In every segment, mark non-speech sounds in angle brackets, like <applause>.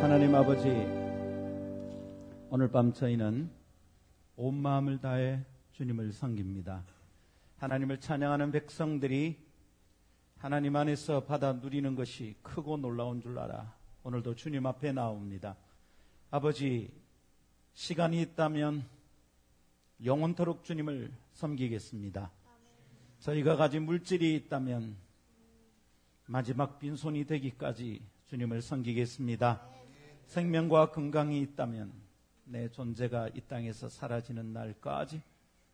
하나님 아버지, 오늘 밤 저희는 온 마음을 다해 주님을 섬깁니다. 하나님을 찬양하는 백성들이 하나님 안에서 받아 누리는 것이 크고 놀라운 줄 알아 오늘도 주님 앞에 나옵니다. 아버지, 시간이 있다면 영원토록 주님을 섬기겠습니다. 저희가 가진 물질이 있다면 마지막 빈손이 되기까지 주님을 섬기겠습니다. 생명과 건강이 있다면 내 존재가 이 땅에서 사라지는 날까지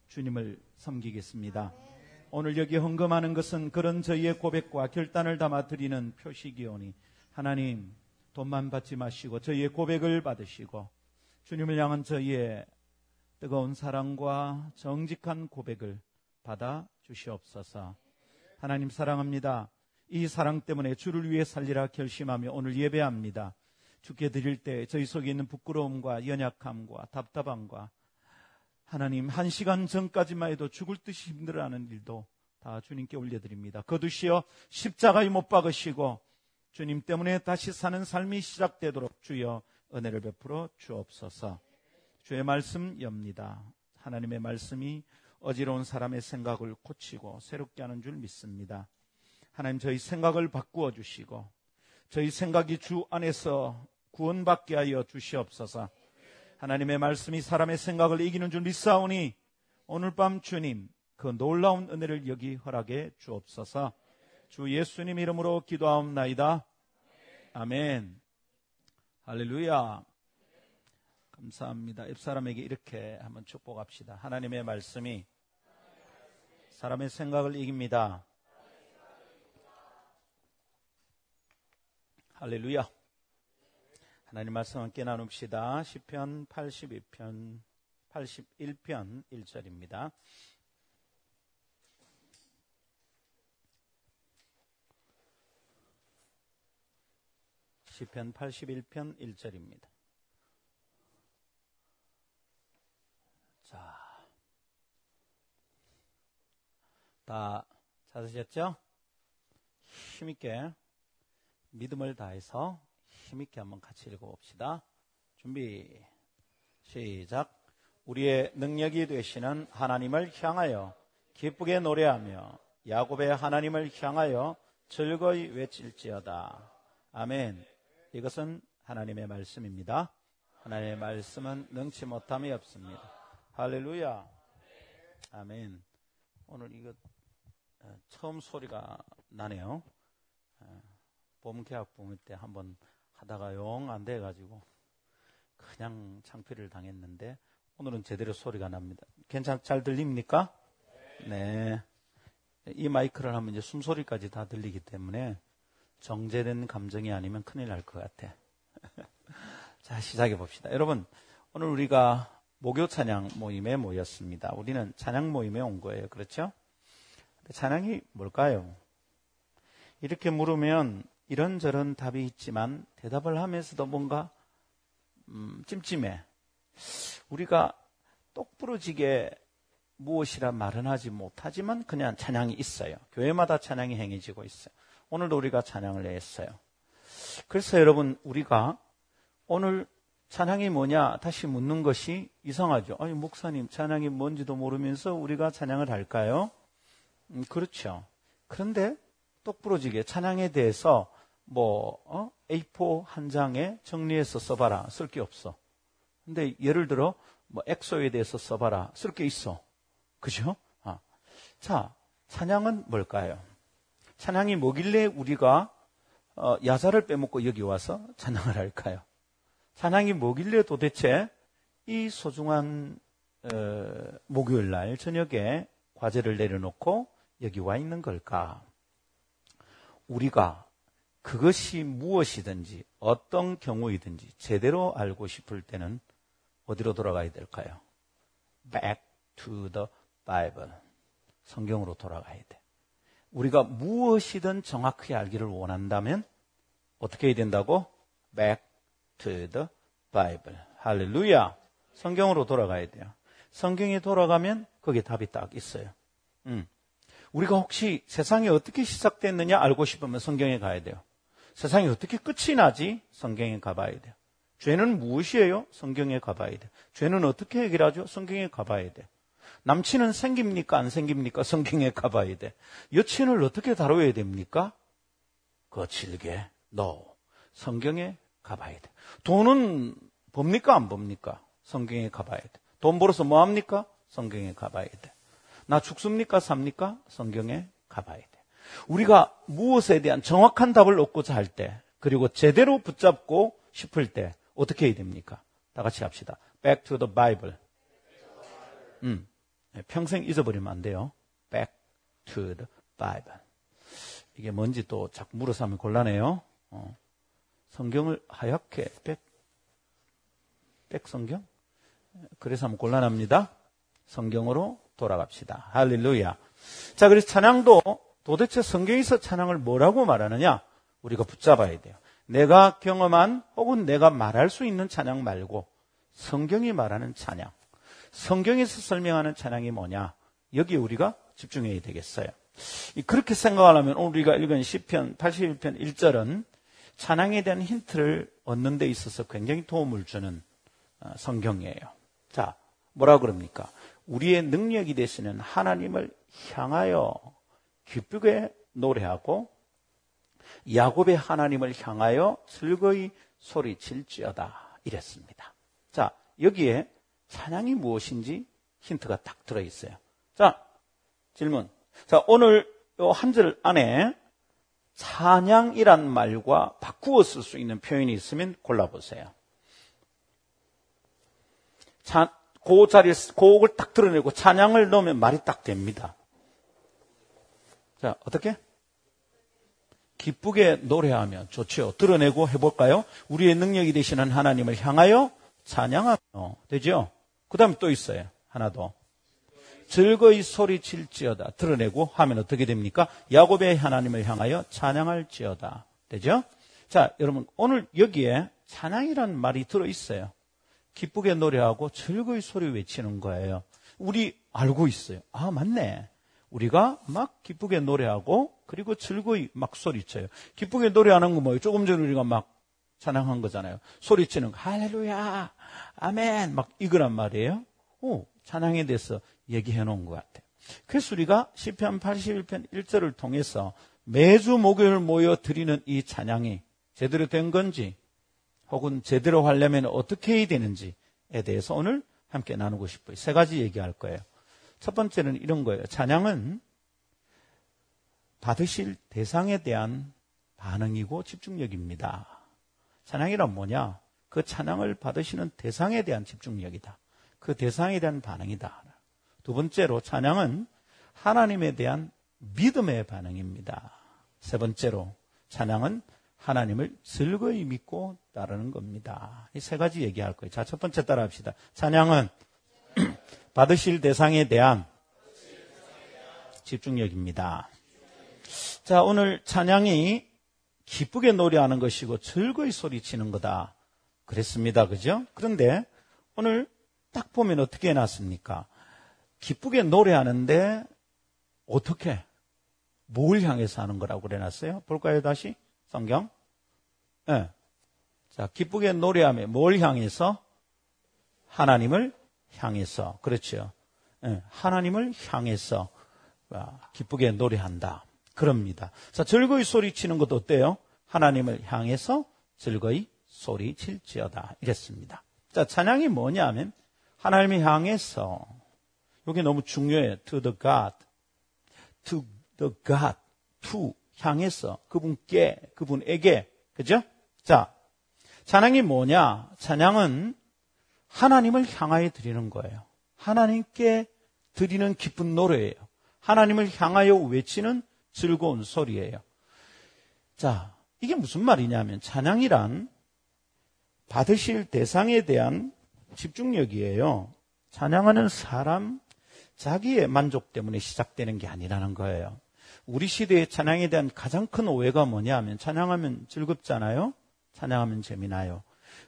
주님을 섬기겠습니다. 오늘 여기 헌금하는 것은 그런 저희의 고백과 결단을 담아 드리는 표식이오니 하나님 돈만 받지 마시고 저희의 고백을 받으시고 주님을 향한 저희의 뜨거운 사랑과 정직한 고백을 받아 주시옵소서. 하나님 사랑합니다. 이 사랑 때문에 주를 위해 살리라 결심하며 오늘 예배합니다. 주께 드릴 때 저희 속에 있는 부끄러움과 연약함과 답답함과 하나님 한 시간 전까지만 해도 죽을 듯이 힘들어하는 일도 다 주님께 올려드립니다. 거두시어 십자가에 못 박으시고 주님 때문에 다시 사는 삶이 시작되도록 주여 은혜를 베풀어 주옵소서. 주의 말씀 엽니다. 하나님의 말씀이 어지러운 사람의 생각을 고치고 새롭게 하는 줄 믿습니다. 하나님 저희 생각을 바꾸어 주시고 저희 생각이 주 안에서 구원받게 하여 주시옵소서. 하나님의 말씀이 사람의 생각을 이기는 줄 믿사오니 오늘 밤 주님 그 놀라운 은혜를 여기 허락해 주옵소서. 주 예수님 이름으로 기도하옵나이다. 아멘. 할렐루야. 감사합니다. 옆 사람에게 이렇게 한번 축복합시다. 하나님의 말씀이 사람의 생각을 이깁니다. 할렐루야. 하나님 말씀 함께 나눕시다. 10편 82편 81편 1절입니다. 시편 81편 1절입니다. 자. 다 찾으셨죠? 힘있게 믿음을 다해서 힘있게 한번 같이 읽어봅시다. 준비, 시작. 우리의 능력이 되시는 하나님을 향하여 기쁘게 노래하며 야곱의 하나님을 향하여 즐거이 외칠지어다. 아멘. 이것은 하나님의 말씀입니다. 하나님의 말씀은 능치 못함이 없습니다. 할렐루야. 아멘. 오늘 이거 어, 처음 소리가 나네요. 어, 봄 계약 봄일 때 한번 하다가 영 안 돼가지고 그냥 창피를 당했는데 오늘은 제대로 소리가 납니다. 괜찮, 잘 들립니까? 네. 이 마이크를 하면 이제 숨소리까지 다 들리기 때문에 정제된 감정이 아니면 큰일 날 것 같아. <laughs> 자, 시작해 봅시다. 여러분, 오늘 우리가 목요 찬양 모임에 모였습니다. 우리는 찬양 모임에 온 거예요. 그렇죠? 찬양이 뭘까요? 이렇게 물으면 이런저런 답이 있지만 대답을 하면서도 뭔가 음, 찜찜해. 우리가 똑부러지게 무엇이라 말은 하지 못하지만 그냥 찬양이 있어요. 교회마다 찬양이 행해지고 있어요. 오늘도 우리가 찬양을 했어요. 그래서 여러분 우리가 오늘 찬양이 뭐냐 다시 묻는 것이 이상하죠. 아니 목사님 찬양이 뭔지도 모르면서 우리가 찬양을 할까요? 음, 그렇죠. 그런데 똑부러지게 찬양에 대해서 뭐 어? A4 한 장에 정리해서 써봐라 쓸 게 없어. 근데 예를 들어 뭐 엑소에 대해서 써봐라 쓸 게 있어. 그죠? 아. 자 찬양은 뭘까요? 찬양이 뭐길래 우리가 어, 야자를 빼먹고 여기 와서 찬양을 할까요? 찬양이 뭐길래 도대체 이 소중한 어, 목요일 날 저녁에 과제를 내려놓고 여기 와 있는 걸까? 우리가 그것이 무엇이든지 어떤 경우이든지 제대로 알고 싶을 때는 어디로 돌아가야 될까요? Back to the Bible. 성경으로 돌아가야 돼. 우리가 무엇이든 정확히 알기를 원한다면 어떻게 해야 된다고? Back to the Bible. 할렐루야. 성경으로 돌아가야 돼요. 성경에 돌아가면 거기에 답이 딱 있어요. 음. 우리가 혹시 세상이 어떻게 시작됐느냐 알고 싶으면 성경에 가야 돼요. 세상이 어떻게 끝이 나지? 성경에 가봐야 돼요. 죄는 무엇이에요? 성경에 가봐야 돼요. 죄는 어떻게 해결하죠? 성경에 가봐야 돼요. 남친은 생깁니까? 안 생깁니까? <laughs> 성경에 가봐야 돼. 여친을 어떻게 다뤄야 됩니까? 거칠게, no. 성경에 가봐야 돼. 돈은 봅니까? 안 봅니까? 성경에 가봐야 돼. 돈 벌어서 뭐 합니까? 성경에 가봐야 돼. 나 죽습니까? 삽니까? 성경에 가봐야 돼. 우리가 무엇에 대한 정확한 답을 얻고자 할 때, 그리고 제대로 붙잡고 싶을 때, 어떻게 해야 됩니까? 다 같이 합시다. Back to the Bible. 음, 네, 평생 잊어버리면 안 돼요. Back to the Bible. 이게 뭔지 또 자꾸 물어서 하면 곤란해요. 어. 성경을 하얗게 백, 백 성경? 그래서 하면 곤란합니다. 성경으로 돌아갑시다. 할렐루야. 자, 그래서 찬양도 도대체 성경에서 찬양을 뭐라고 말하느냐? 우리가 붙잡아야 돼요. 내가 경험한 혹은 내가 말할 수 있는 찬양 말고 성경이 말하는 찬양. 성경에서 설명하는 찬양이 뭐냐? 여기 우리가 집중해야 되겠어요. 그렇게 생각하려면 우리가 읽은 시편 81편 1절은 찬양에 대한 힌트를 얻는 데 있어서 굉장히 도움을 주는 어, 성경이에요. 자, 뭐라 그럽니까? 우리의 능력이 되시는 하나님을 향하여 기쁘게 노래하고 야곱의 하나님을 향하여 즐거이 소리칠지어다 이랬습니다. 자, 여기에 찬양이 무엇인지 힌트가 딱 들어 있어요. 자, 질문. 자, 오늘 한 절 안에 찬양이란 말과 바꾸어 쓸 수 있는 표현이 있으면 골라보세요. 자, 그 자리에 곡을 딱 드러내고 찬양을 넣으면 말이 딱 됩니다. 자, 어떻게? 기쁘게 노래하면 좋죠. 드러내고 해볼까요? 우리의 능력이 되시는 하나님을 향하여 찬양하며 되죠? 그 다음에 또 있어요. 하나 더. 즐거이 소리칠지어다. 드러내고 하면 어떻게 됩니까? 야곱의 하나님을 향하여 찬양할지어다. 되죠? 자, 여러분, 오늘 여기에 찬양이라는 말이 들어 있어요. 기쁘게 노래하고 즐거이 소리 외치는 거예요. 우리 알고 있어요. 아, 맞네. 우리가 막 기쁘게 노래하고 그리고 즐거이 막 소리쳐요. 기쁘게 노래하는 거 뭐예요? 조금 전에 우리가 막 찬양한 거잖아요. 소리치는 거 할렐루야, 아멘 막 이거란 말이에요. 오, 찬양에 대해서 얘기해 놓은 것 같아요. 그래서 우리가 시편 81편 1절을 통해서 매주 목요일 모여 드리는 이 찬양이 제대로 된 건지 혹은 제대로 하려면 어떻게 해야 되는지에 대해서 오늘 함께 나누고 싶어요. 세 가지 얘기할 거예요. 첫 번째는 이런 거예요. 찬양은 받으실 대상에 대한 반응이고 집중력입니다. 찬양이란 뭐냐? 그 찬양을 받으시는 대상에 대한 집중력이다. 그 대상에 대한 반응이다. 두 번째로 찬양은 하나님에 대한 믿음의 반응입니다. 세 번째로 찬양은 하나님을 즐거이 믿고 따르는 겁니다. 이 세 가지 얘기할 거예요. 자, 첫 번째 따라 합시다. 찬양은 받으실 대상에 대한 집중력입니다. 자, 오늘 찬양이 기쁘게 노래하는 것이고 즐거이 소리치는 거다. 그랬습니다. 그죠? 그런데 오늘 딱 보면 어떻게 해놨습니까? 기쁘게 노래하는데 어떻게? 뭘 향해서 하는 거라고 그래놨어요? 볼까요, 다시? 성경? 예. 네. 자, 기쁘게 노래하며 뭘 향해서? 하나님을 향해서. 그렇죠. 네. 하나님을 향해서 아, 기쁘게 노래한다. 그럽니다. 자, 즐거이 소리치는 것도 어때요? 하나님을 향해서 즐거이 소리칠지어다. 이랬습니다. 자, 찬양이 뭐냐 하면 하나님을 향해서 이게 너무 중요해요. To the God. To the God. to 향해서 그분께 그분에게 그죠? 자, 찬양이 뭐냐? 찬양은 하나님을 향하여 드리는 거예요. 하나님께 드리는 기쁜 노래예요. 하나님을 향하여 외치는 즐거운 소리예요. 자, 이게 무슨 말이냐면 찬양이란 받으실 대상에 대한 집중력이에요. 찬양하는 사람 자기의 만족 때문에 시작되는 게 아니라는 거예요. 우리 시대의 찬양에 대한 가장 큰 오해가 뭐냐 하면 찬양하면 즐겁잖아요. 찬양하면 재미나요.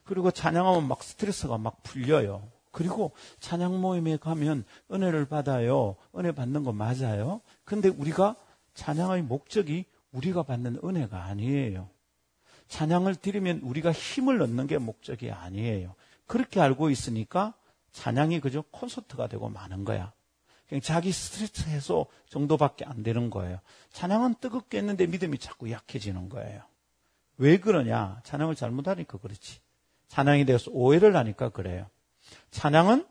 그리고 찬양하면 막 스트레스가 막 풀려요. 그리고 찬양 모임에 가면 은혜를 받아요. 은혜 받는 거 맞아요. 근데 우리가 찬양의 목적이 우리가 받는 은혜가 아니에요. 찬양을 드리면 우리가 힘을 얻는 게 목적이 아니에요. 그렇게 알고 있으니까 찬양이 그저 콘서트가 되고 마는 거야. 그냥 자기 스트레스 해소 정도밖에 안 되는 거예요. 찬양은 뜨겁게 했는데 믿음이 자꾸 약해지는 거예요. 왜 그러냐? 찬양을 잘못하니까 그렇지. 찬양에 대해서 오해를 하니까 그래요. 찬양은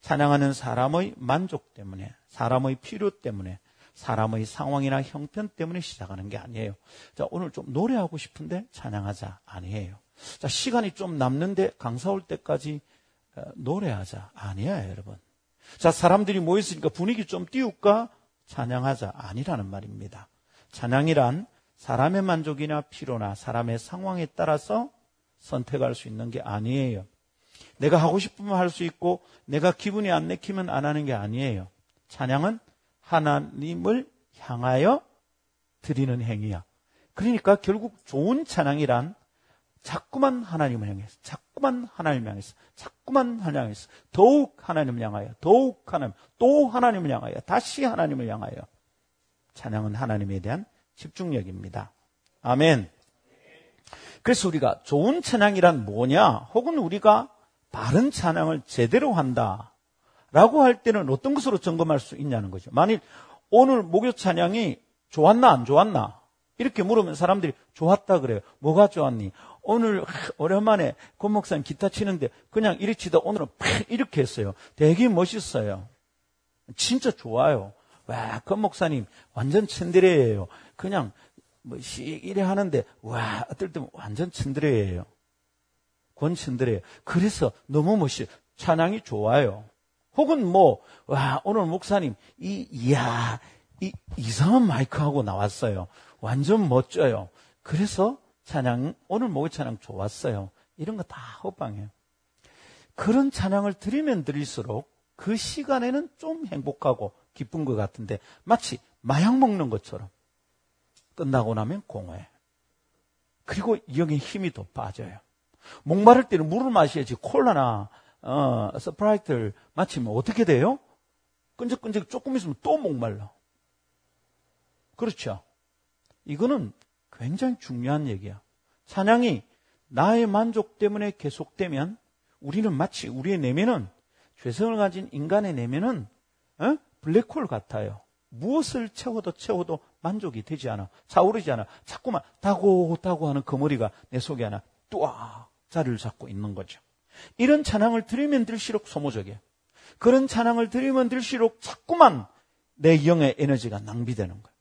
찬양하는 사람의 만족 때문에, 사람의 필요 때문에, 사람의 상황이나 형편 때문에 시작하는 게 아니에요. 자, 오늘 좀 노래하고 싶은데 찬양하자. 아니에요. 자, 시간이 좀 남는데 강사 올 때까지 어, 노래하자. 아니야, 여러분. 자, 사람들이 모였으니까 분위기 좀 띄울까? 찬양하자. 아니라는 말입니다. 찬양이란 사람의 만족이나 필요나 사람의 상황에 따라서 선택할 수 있는 게 아니에요. 내가 하고 싶으면 할 수 있고 내가 기분이 안 내키면 안 하는 게 아니에요. 찬양은 하나님을 향하여 드리는 행위야. 그러니까 결국 좋은 찬양이란 자꾸만 하나님을 향해서, 자꾸만 하나님을 향해서, 자꾸만 하나님을 향해서, 더욱 하나님을 향하여, 더욱 하나님, 또 하나님을 향하여, 다시 하나님을 향하여. 찬양은 하나님에 대한 집중력입니다. 아멘. 그래서 우리가 좋은 찬양이란 뭐냐? 혹은 우리가 바른 찬양을 제대로 한다. 라고 할 때는 어떤 것으로 점검할 수 있냐는 거죠. 만일 오늘 목요 찬양이 좋았나 안 좋았나? 이렇게 물으면 사람들이 좋았다 그래요. 뭐가 좋았니? 오늘 오랜만에 권 목사님 기타 치는데 그냥 이리 치다 오늘은 이렇게 했어요. 되게 멋있어요. 진짜 좋아요. 와, 권 목사님 완전 츤드레예요. 그냥 뭐시 이래 하는데 와, 어떨 때 완전 츤드레예요. 권 츤드레예요. 그래서 너무 멋있어요. 찬양이 좋아요. 혹은 뭐, 와, 오늘 목사님, 이, 이야, 이, 이상한 마이크하고 나왔어요. 완전 멋져요. 그래서 찬양, 오늘 목요 찬양 좋았어요. 이런 거다 호빵해요. 그런 찬양을 드리면 드릴수록 그 시간에는 좀 행복하고 기쁜 것 같은데 마치 마약 먹는 것처럼 끝나고 나면 공허해. 그리고 영의 힘이 더 빠져요. 목마를 때는 물을 마셔야지 콜라나 어, 스프라이트를 마시면 어떻게 돼요? 끈적끈적 조금 있으면 또 목말라. 그렇죠? 이거는 굉장히 중요한 얘기야. 찬양이 나의 만족 때문에 계속되면 우리는 마치 우리의 내면은 죄성을 가진 인간의 내면은 어? 블랙홀 같아요. 무엇을 채워도 채워도 만족이 되지 않아. 차오르지 않아. 자꾸만 다고 다고 하는 거머리가 내 속에 하나 뚜악 자리를 잡고 있는 거죠. 이런 찬양을 들으면 들수록 소모적이에요. 그런 찬양을 들으면 들수록 자꾸만 내 영의 에너지가 낭비되는 거예요.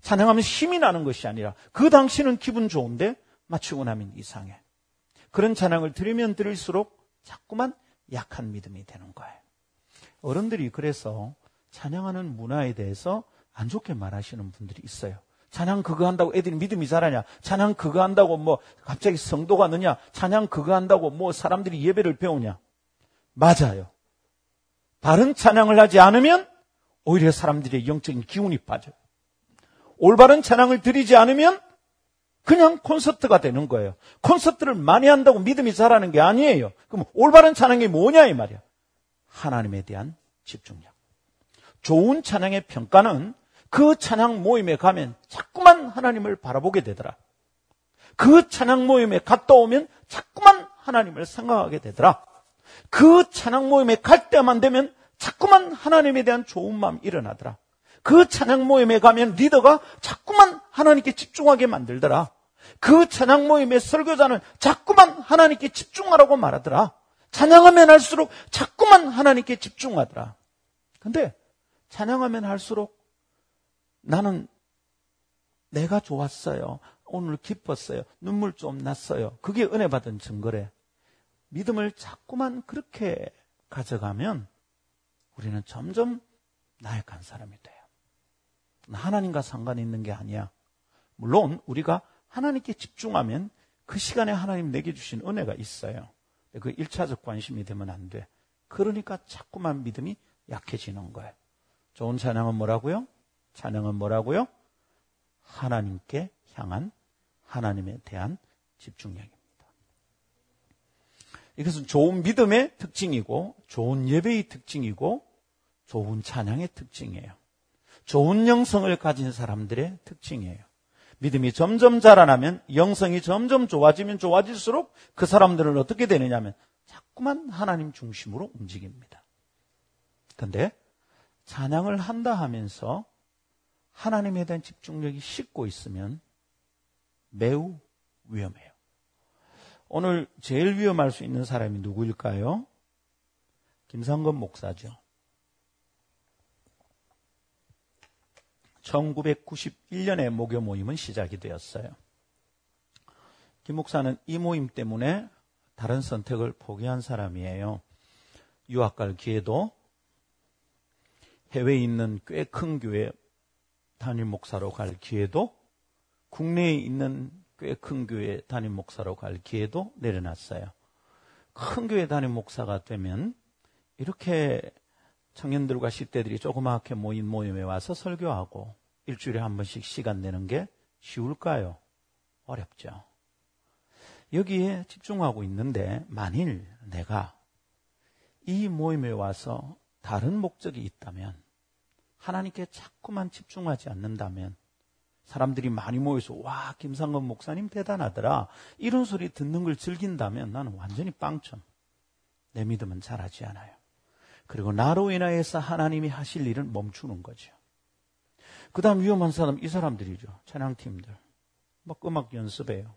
찬양하면 힘이 나는 것이 아니라 그 당시는 기분 좋은데 마치고 나면 이상해. 그런 찬양을 들으면 들을수록 자꾸만 약한 믿음이 되는 거예요. 어른들이 그래서 찬양하는 문화에 대해서 안 좋게 말하시는 분들이 있어요. 찬양 그거 한다고 애들이 믿음이 자라냐? 찬양 그거 한다고 뭐 갑자기 성도가 느냐? 찬양 그거 한다고 뭐 사람들이 예배를 배우냐? 맞아요. 바른 찬양을 하지 않으면 오히려 사람들의 영적인 기운이 빠져요. 올바른 찬양을 드리지 않으면 그냥 콘서트가 되는 거예요. 콘서트를 많이 한다고 믿음이 자라는 게 아니에요. 그럼 올바른 찬양이 뭐냐 이 말이야. 하나님에 대한 집중력. 좋은 찬양의 평가는 그 찬양 모임에 가면 자꾸만 하나님을 바라보게 되더라. 그 찬양 모임에 갔다 오면 자꾸만 하나님을 생각하게 되더라. 그 찬양 모임에 갈 때만 되면 자꾸만 하나님에 대한 좋은 마음이 일어나더라. 그 찬양 모임에 가면 리더가 자꾸만 하나님께 집중하게 만들더라. 그 찬양 모임의 설교자는 자꾸만 하나님께 집중하라고 말하더라. 찬양하면 할수록 자꾸만 하나님께 집중하더라. 근데 찬양하면 할수록 나는 내가 좋았어요. 오늘 기뻤어요. 눈물 좀 났어요. 그게 은혜 받은 증거래. 믿음을 자꾸만 그렇게 가져가면 우리는 점점 나약한 사람이 돼요. 하나님과 상관이 있는 게 아니야. 물론 우리가 하나님께 집중하면 그 시간에 하나님 내게 주신 은혜가 있어요. 그 1차적 관심이 되면 안 돼. 그러니까 자꾸만 믿음이 약해지는 거예요. 좋은 찬양은 뭐라고요? 찬양은 뭐라고요? 하나님께 향한 하나님에 대한 집중력입니다. 이것은 좋은 믿음의 특징이고, 좋은 예배의 특징이고, 좋은 찬양의 특징이에요. 좋은 영성을 가진 사람들의 특징이에요. 믿음이 점점 자라나면 영성이 점점 좋아지면 좋아질수록 그 사람들은 어떻게 되느냐면 자꾸만 하나님 중심으로 움직입니다. 근데 찬양을 한다 하면서 하나님에 대한 집중력이 식고 있으면 매우 위험해요. 오늘 제일 위험할 수 있는 사람이 누구일까요? 김상건 목사죠. 1991년에 목요 모임은 시작이 되었어요. 김 목사는 이 모임 때문에 다른 선택을 포기한 사람이에요. 유학 갈 기회도 해외에 있는 꽤 큰 교회 담임 목사로 갈 기회도 국내에 있는 꽤 큰 교회 담임 목사로 갈 기회도 내려놨어요. 큰 교회 담임 목사가 되면 이렇게 청년들과 10대들이 조그맣게 모인 모임에 와서 설교하고 일주일에 한 번씩 시간 내는 게 쉬울까요? 어렵죠. 여기에 집중하고 있는데 만일 내가 이 모임에 와서 다른 목적이 있다면 하나님께 자꾸만 집중하지 않는다면 사람들이 많이 모여서 와 김상건 목사님 대단하더라. 이런 소리 듣는 걸 즐긴다면 나는 완전히 빵점. 내 믿음은 자라지 않아요. 그리고 나로 인하여서 하나님이 하실 일은 멈추는 거죠. 그 다음 위험한 사람 이 사람들이죠. 찬양팀들. 막 음악 연습해요.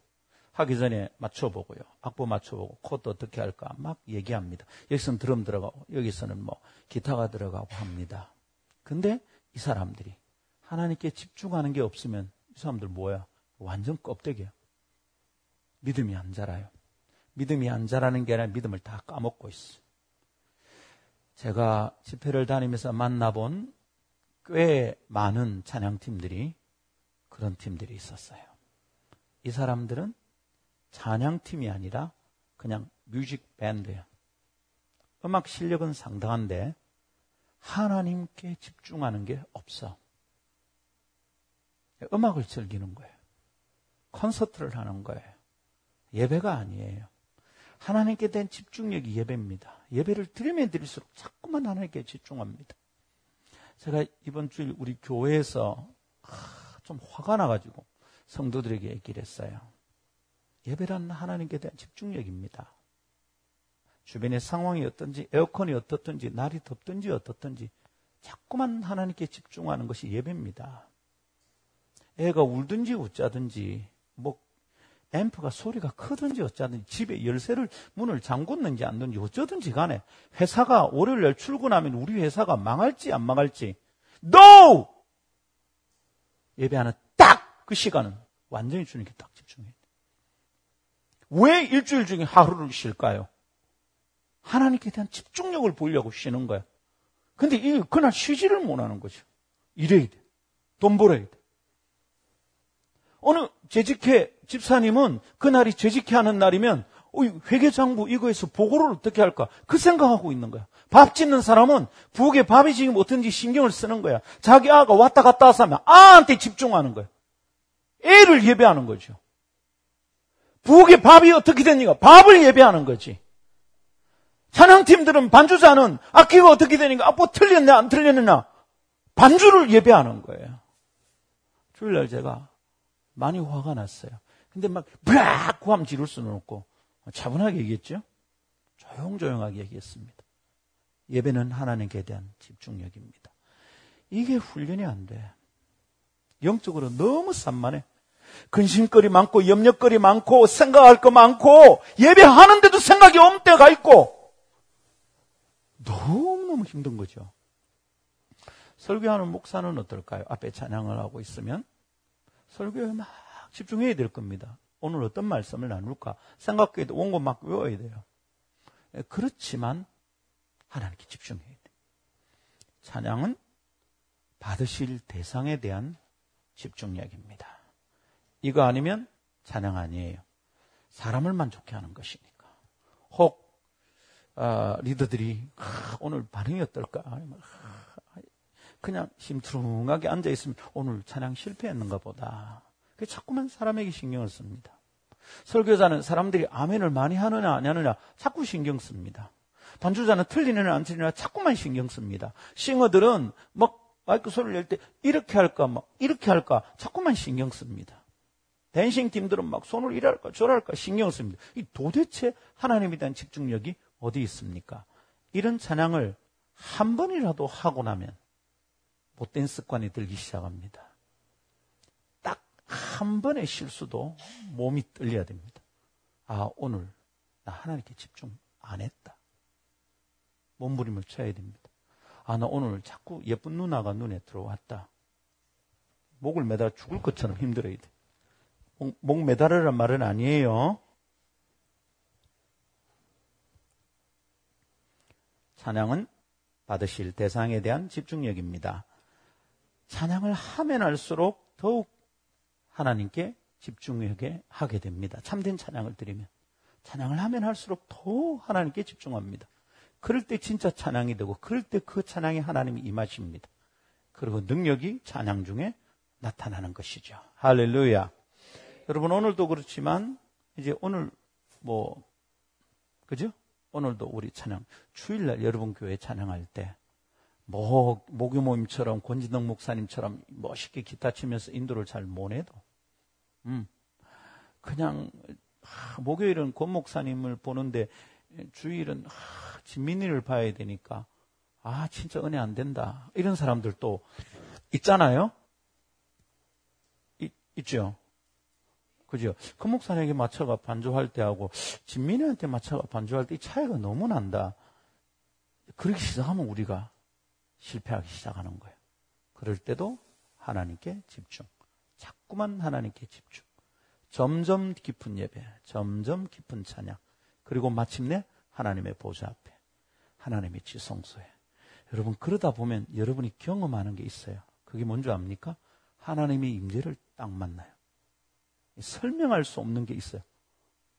하기 전에 맞춰보고요. 악보 맞춰보고 코드 어떻게 할까 막 얘기합니다. 여기서는 드럼 들어가고 여기서는 뭐 기타가 들어가고 합니다. 근데 이 사람들이 하나님께 집중하는 게 없으면 이 사람들 뭐야? 완전 껍데기야. 믿음이 안 자라요. 믿음이 안 자라는 게 아니라 믿음을 다 까먹고 있어. 제가 집회를 다니면서 만나본 꽤 많은 찬양팀들이 그런 팀들이 있었어요. 이 사람들은 찬양팀이 아니라 그냥 뮤직 밴드예요. 음악 실력은 상당한데 하나님께 집중하는 게 없어. 음악을 즐기는 거예요. 콘서트를 하는 거예요. 예배가 아니에요. 하나님께 대한 집중력이 예배입니다. 예배를 드리면 드릴수록 자꾸만 하나님께 집중합니다. 제가 이번 주일 우리 교회에서 좀 화가 나가지고 성도들에게 얘기를 했어요. 예배란 하나님께 대한 집중력입니다. 주변의 상황이 어떤지, 에어컨이 어떻든지, 날이 덥든지 어떻든지, 자꾸만 하나님께 집중하는 것이 예배입니다. 애가 울든지 웃자든지, 뭐, 앰프가 소리가 크든지 어쩌든지, 집에 열쇠를, 문을 잠궜는지 안 뒀는지 어쩌든지 간에, 회사가 월요일 날 출근하면 우리 회사가 망할지 안 망할지, NO! 예배하는 딱 그 시간은 완전히 주님께 딱 집중해야 돼. 왜 일주일 중에 하루를 쉴까요? 하나님께 대한 집중력을 보려고 쉬는 거야. 근데 이 그날 쉬지를 못하는 거죠. 일해야 돼. 돈 벌어야 돼. 어느 재직회 집사님은 그날이 재직회 하는 날이면 어, 회계장부 이거에서 보고를 어떻게 할까? 그 생각하고 있는 거야. 밥 짓는 사람은 부엌에 밥이 지금 어떤지 신경을 쓰는 거야. 자기 아가 왔다 갔다 하면 아한테 집중하는 거야. 애를 예배하는 거죠. 부엌에 밥이 어떻게 되니까 밥을 예배하는 거지. 찬양팀들은 반주자는 악기가 어떻게 되니까 아, 뭐 틀렸냐 안 틀렸느냐 반주를 예배하는 거예요. 주일날 제가 많이 화가 났어요. 근데 막 브락 구함 지를 수는 없고 차분하게 얘기했죠. 조용조용하게 얘기했습니다. 예배는 하나님께 대한 집중력입니다. 이게 훈련이 안 돼. 영적으로 너무 산만해. 근심거리 많고 염려거리 많고 생각할 거 많고 예배하는데도 생각이 없는 때가 있고 너무너무 힘든 거죠. 설교하는 목사는 어떨까요? 앞에 찬양을 하고 있으면 설교에 막 집중해야 될 겁니다. 오늘 어떤 말씀을 나눌까 생각해도 원고 막 외워야 돼요. 예, 그렇지만 하나님께 집중해야 돼. 찬양은 받으실 대상에 대한 집중력입니다. 이거 아니면 찬양 아니에요. 사람을 만족해 하는 것이니까. 혹 어, 리더들이 아, 오늘 반응이 어떨까? 그냥 심투렁하게 앉아 있으면 오늘 찬양 실패했는가 보다. 그 자꾸만 사람에게 신경을 씁니다. 설교자는 사람들이 아멘을 많이 하느냐 안 하느냐 자꾸 신경 씁니다. 반주자는 틀리느냐 안 틀리느냐 자꾸만 신경 씁니다. 싱어들은 막 마이크 소리를 낼 때 이렇게 할까 막 이렇게 할까 자꾸만 신경 씁니다. 댄싱 팀들은 막 손을 이랄까 저랄까 신경 씁니다. 이 도대체 하나님에 대한 집중력이 어디 있습니까? 이런 찬양을 한 번이라도 하고 나면 못된 습관이 들기 시작합니다. 딱 한 번의 실수도 몸이 떨려야 됩니다. 아, 오늘 나 하나님께 집중 안 했다. 몸부림을 쳐야 됩니다. 아, 나 오늘 자꾸 예쁜 누나가 눈에 들어왔다. 목을 매달 죽을 것처럼 힘들어야 돼. 목, 목 매달으란 말은 아니에요. 찬양은 받으실 대상에 대한 집중력입니다. 찬양을 하면 할수록 더욱 하나님께 집중하게 하게 됩니다. 참된 찬양을 드리면. 찬양을 하면 할수록 더 하나님께 집중합니다. 그럴 때 진짜 찬양이 되고, 그럴 때 그 찬양에 하나님이 임하십니다. 그리고 능력이 찬양 중에 나타나는 것이죠. 할렐루야. 여러분, 오늘도 그렇지만, 이제 오늘 뭐, 그죠? 오늘도 우리 찬양, 주일날 여러분 교회 찬양할 때, 뭐, 목요 모임처럼 권진동 목사님처럼 멋있게 기타 치면서 인도를 잘 못해도, 음, 그냥, 하, 목요일은 권 목사님을 보는데, 주일은, 하, 진민이를 봐야 되니까, 아, 진짜 은혜 안 된다. 이런 사람들도 있잖아요? 있, 있죠? 그죠? 그 목사님에게 맞춰가 반주할 때하고 진민이한테 맞춰가 반주할 때 이 차이가 너무 난다. 그렇게 시작하면 우리가 실패하기 시작하는 거예요. 그럴 때도 하나님께 집중. 자꾸만 하나님께 집중. 점점 깊은 예배, 점점 깊은 찬양. 그리고 마침내 하나님의 보좌 앞에, 하나님의 지성소에. 여러분 그러다 보면 여러분이 경험하는 게 있어요. 그게 뭔지 압니까? 하나님의 임재를 딱 만나요. 설명할 수 없는 게 있어요.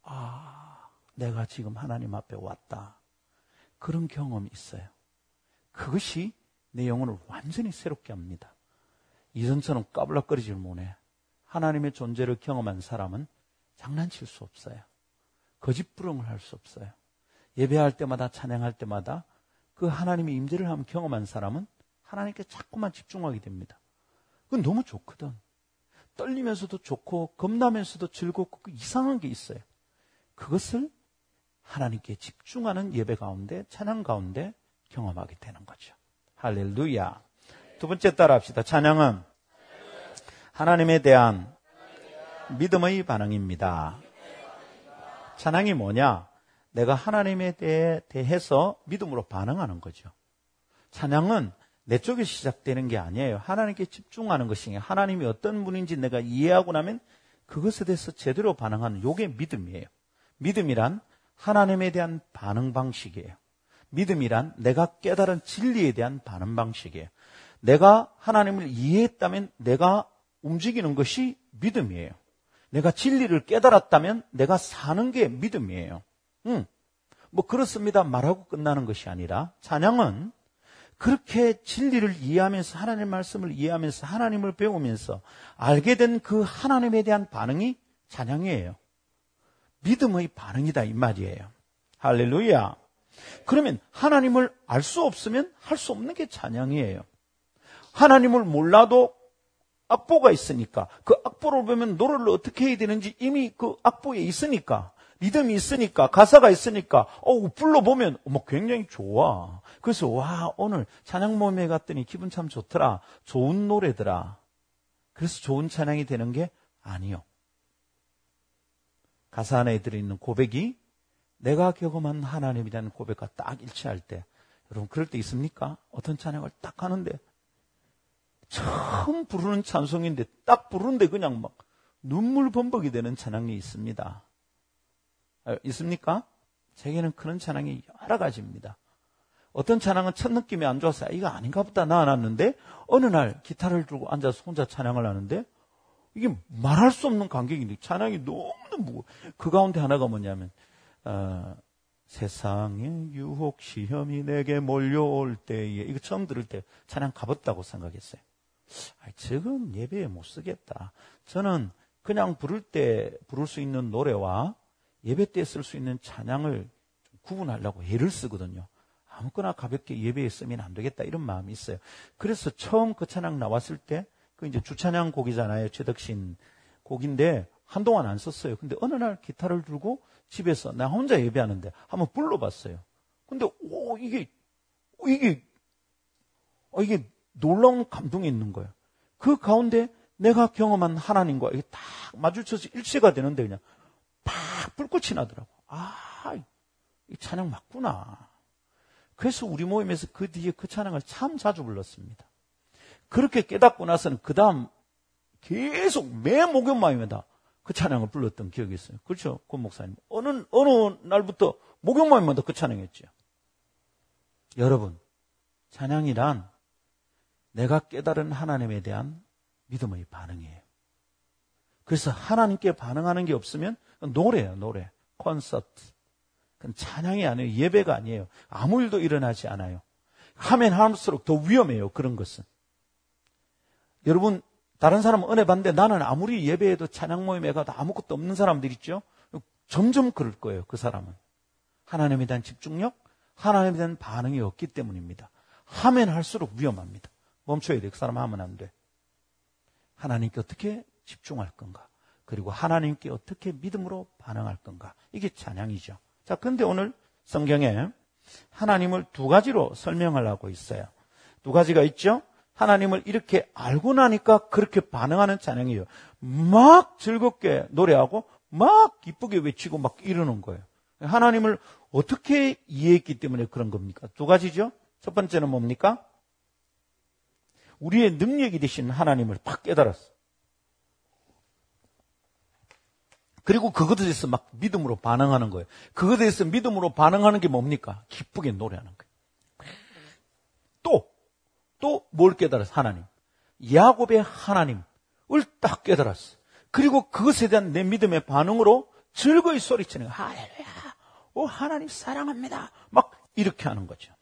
아, 내가 지금 하나님 앞에 왔다. 그런 경험이 있어요. 그것이 내 영혼을 완전히 새롭게 합니다. 이전처럼 까불락거리질 못해. 하나님의 존재를 경험한 사람은 장난칠 수 없어요. 거짓부렁을 할 수 없어요. 예배할 때마다 찬양할 때마다 그 하나님의 임재를 한번 경험한 사람은 하나님께 자꾸만 집중하게 됩니다. 그건 너무 좋거든. 떨리면서도 좋고 겁나면서도 즐겁고 그 이상한 게 있어요. 그것을 하나님께 집중하는 예배 가운데 찬양 가운데 경험하게 되는 거죠. 할렐루야. 두 번째 따라 합시다. 찬양은 하나님에 대한 믿음의 반응입니다. 찬양이 뭐냐? 내가 하나님에 대해, 대해서 믿음으로 반응하는 거죠. 찬양은 내 쪽에 시작되는 게 아니에요. 하나님께 집중하는 것이에요. 하나님이 어떤 분인지 내가 이해하고 나면 그것에 대해서 제대로 반응하는 요게 믿음이에요. 믿음이란 하나님에 대한 반응 방식이에요. 믿음이란 내가 깨달은 진리에 대한 반응 방식이에요. 내가 하나님을 이해했다면 내가 움직이는 것이 믿음이에요. 내가 진리를 깨달았다면 내가 사는 게 믿음이에요. 응. 뭐 그렇습니다. 말하고 끝나는 것이 아니라 찬양은 그렇게 진리를 이해하면서 하나님의 말씀을 이해하면서 하나님을 배우면서 알게 된 그 하나님에 대한 반응이 찬양이에요. 믿음의 반응이다 이 말이에요. 할렐루야. 그러면 하나님을 알 수 없으면 할 수 없는 게 찬양이에요. 하나님을 몰라도 악보가 있으니까 그 악보를 보면 노래를 어떻게 해야 되는지 이미 그 악보에 있으니까 리듬이 있으니까 가사가 있으니까 어 불러 보면 어머 굉장히 좋아. 그래서 와 오늘 찬양 모임에 갔더니 기분 참 좋더라. 좋은 노래더라. 그래서 좋은 찬양이 되는 게 아니요. 가사 안에 들어있는 고백이 내가 경험한 하나님에 대한 고백과 딱 일치할 때 여러분 그럴 때 있습니까? 어떤 찬양을 딱 하는데 처음 부르는 찬송인데 딱 부르는데 그냥 막 눈물 범벅이 되는 찬양이 있습니다. 아, 있습니까? 제게는 그런 찬양이 여러 가지입니다. 어떤 찬양은 첫 느낌이 안 좋아서 이거 아닌가 보다 나와놨는데 어느 날 기타를 들고 앉아서 혼자 찬양을 하는데 이게 말할 수 없는 감격인데 찬양이 너무너무 그 가운데 하나가 뭐냐면 어, 세상의 유혹 시험이 내게 몰려올 때에 이거 처음 들을 때 찬양 가볍다고 생각했어요. 아, 저건 예배에 못 쓰겠다. 저는 그냥 부를 때 부를 수 있는 노래와 예배 때 쓸 수 있는 찬양을 구분하려고 예를 쓰거든요. 아무거나 가볍게 예배에 쓰면 안 되겠다 이런 마음이 있어요. 그래서 처음 그 찬양 나왔을 때 그 이제 주찬양 곡이잖아요. 최덕신 곡인데 한동안 안 썼어요. 근데 어느 날 기타를 들고 집에서 나 혼자 예배하는데 한번 불러봤어요. 근데 오 이게 이게 어, 이게 놀라운 감동이 있는 거예요. 그 가운데 내가 경험한 하나님과 이게 딱 마주쳐서 일체가 되는데 그냥 팍 불꽃이 나더라고. 아, 이 찬양 맞구나. 그래서 우리 모임에서 그 뒤에 그 찬양을 참 자주 불렀습니다. 그렇게 깨닫고 나서는 그 다음 계속 매 목요마임에다 그 찬양을 불렀던 기억이 있어요. 그렇죠? 권 목사님. 어느, 어느 날부터 목요마임마다 그 찬양했죠. 여러분, 찬양이란 내가 깨달은 하나님에 대한 믿음의 반응이에요. 그래서 하나님께 반응하는 게 없으면 노래예요, 노래. 콘서트. 찬양이 아니에요. 예배가 아니에요. 아무 일도 일어나지 않아요. 하면 할수록 더 위험해요. 그런 것은. 여러분, 다른 사람은 은혜 받는데 나는 아무리 예배에도 찬양 모임에 가도 아무것도 없는 사람들 있죠? 점점 그럴 거예요. 그 사람은. 하나님에 대한 집중력, 하나님에 대한 반응이 없기 때문입니다. 하면 할수록 위험합니다. 멈춰야 돼. 그 사람 하면 안 돼. 하나님께 어떻게 집중할 건가? 그리고 하나님께 어떻게 믿음으로 반응할 건가? 이게 찬양이죠. 자, 근데 오늘 성경에 하나님을 두 가지로 설명을 하고 있어요. 두 가지가 있죠? 하나님을 이렇게 알고 나니까 그렇게 반응하는 찬양이에요. 막 즐겁게 노래하고 막 기쁘게 외치고 막 이러는 거예요. 하나님을 어떻게 이해했기 때문에 그런 겁니까? 두 가지죠? 첫 번째는 뭡니까? 우리의 능력이 되신 하나님을 팍 깨달았어. 그리고 그것에 대해서 막 믿음으로 반응하는 거예요. 그것에 대해서 믿음으로 반응하는 게 뭡니까? 기쁘게 노래하는 거예요. 또, 또 뭘 깨달았어? 하나님. 야곱의 하나님을 딱 깨달았어. 그리고 그것에 대한 내 믿음의 반응으로 즐거이 소리치는 거예요. 할렐루야. 오, 하나님 사랑합니다. 막 이렇게 하는 거죠.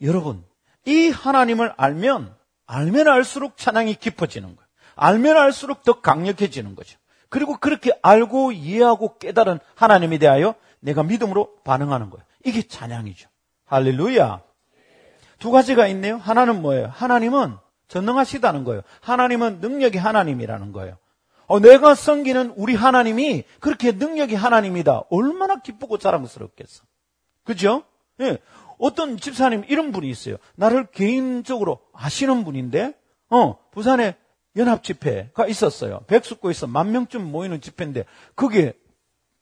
여러분, 이 하나님을 알면, 알면 알수록 찬양이 깊어지는 거예요. 알면 알수록 더 강력해지는 거죠. 그리고 그렇게 알고 이해하고 깨달은 하나님에 대하여 내가 믿음으로 반응하는 거예요. 이게 찬양이죠. 할렐루야. 두 가지가 있네요. 하나는 뭐예요? 하나님은 전능하시다는 거예요. 하나님은 능력이 하나님이라는 거예요. 어, 내가 섬기는 우리 하나님이 그렇게 능력이 하나님이다. 얼마나 기쁘고 자랑스럽겠어. 그죠? 예. 어떤 집사님 이런 분이 있어요. 나를 개인적으로 아시는 분인데, 어, 부산에 연합 집회가 있었어요. 백숙구에서 만 명쯤 모이는 집회인데 그게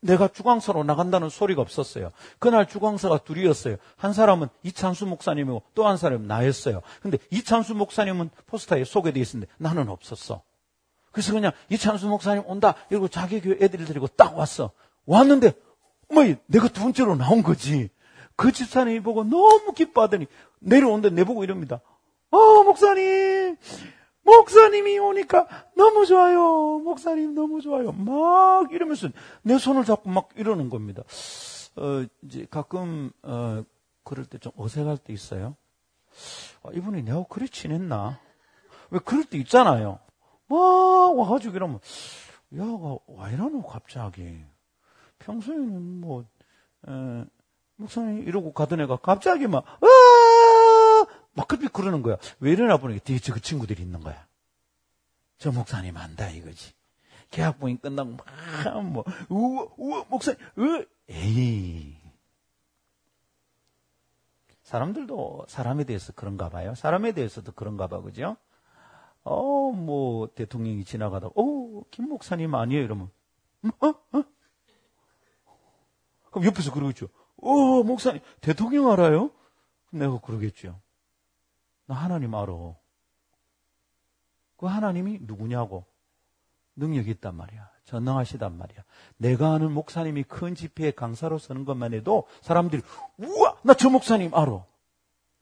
내가 주광사로 나간다는 소리가 없었어요. 그날 주광사가 둘이었어요. 한 사람은 이찬수 목사님이고 또 한 사람은 나였어요. 근데 이찬수 목사님은 포스터에 소개되어 있었는데 나는 없었어. 그래서 그냥 이찬수 목사님 온다 이러고 자기 교회 애들 데리고 딱 왔어. 왔는데 뭐 내가 두 번째로 나온 거지. 그 집사님이 보고 너무 기뻐하더니 내려오는데 내보고 이럽니다. 어 목사님 목사님이 오니까 너무 좋아요. 목사님 너무 좋아요. 막 이러면서 내 손을 잡고 막 이러는 겁니다. 어, 이제 가끔, 어, 그럴 때 좀 어색할 때 있어요. 아, 이분이 내가 그리 친했나? 왜 그럴 때 있잖아요. 막 와가지고 이러면, 야, 와 이러노, 갑자기. 평소에는 뭐, 에, 목사님 이러고 가던 애가 갑자기 막, 으아! 막 급히 그러는 거야. 왜 이러나 보니까 저그 친구들이 있는 거야. 저 목사님 안다 이거지. 계약봉이 끝나고 막, 뭐, 우와, 우와, 목사님, 으, 에이. 사람들도 사람에 대해서 그런가 봐요. 사람에 대해서도 그런가 봐, 그죠? 어, 뭐, 대통령이 지나가다가, 어, 김 목사님 아니에요? 이러면, 어? 어? 그럼 옆에서 그러겠죠. 어, 목사님, 대통령 알아요? 내가 그러겠죠. 나 하나님 알아. 그 하나님이 누구냐고. 능력이 있단 말이야. 전능하시단 말이야. 내가 아는 목사님이 큰 집회에 강사로 서는 것만 해도 사람들이, 우와! 나 저 목사님 알아.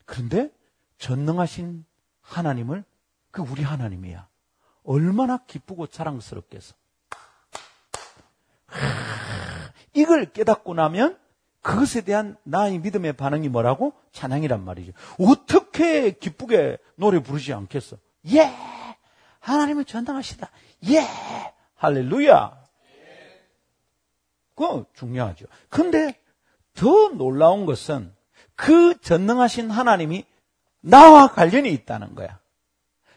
그런데 전능하신 하나님을 그 우리 하나님이야. 얼마나 기쁘고 자랑스럽겠어. 이걸 깨닫고 나면 그것에 대한 나의 믿음의 반응이 뭐라고? 찬양이란 말이죠. 어떻게 기쁘게 노래 부르지 않겠어? 예! 하나님은 전당하시다. 예! 할렐루야! 그거 중요하죠. 근데 더 놀라운 것은 그 전능하신 하나님이 나와 관련이 있다는 거야.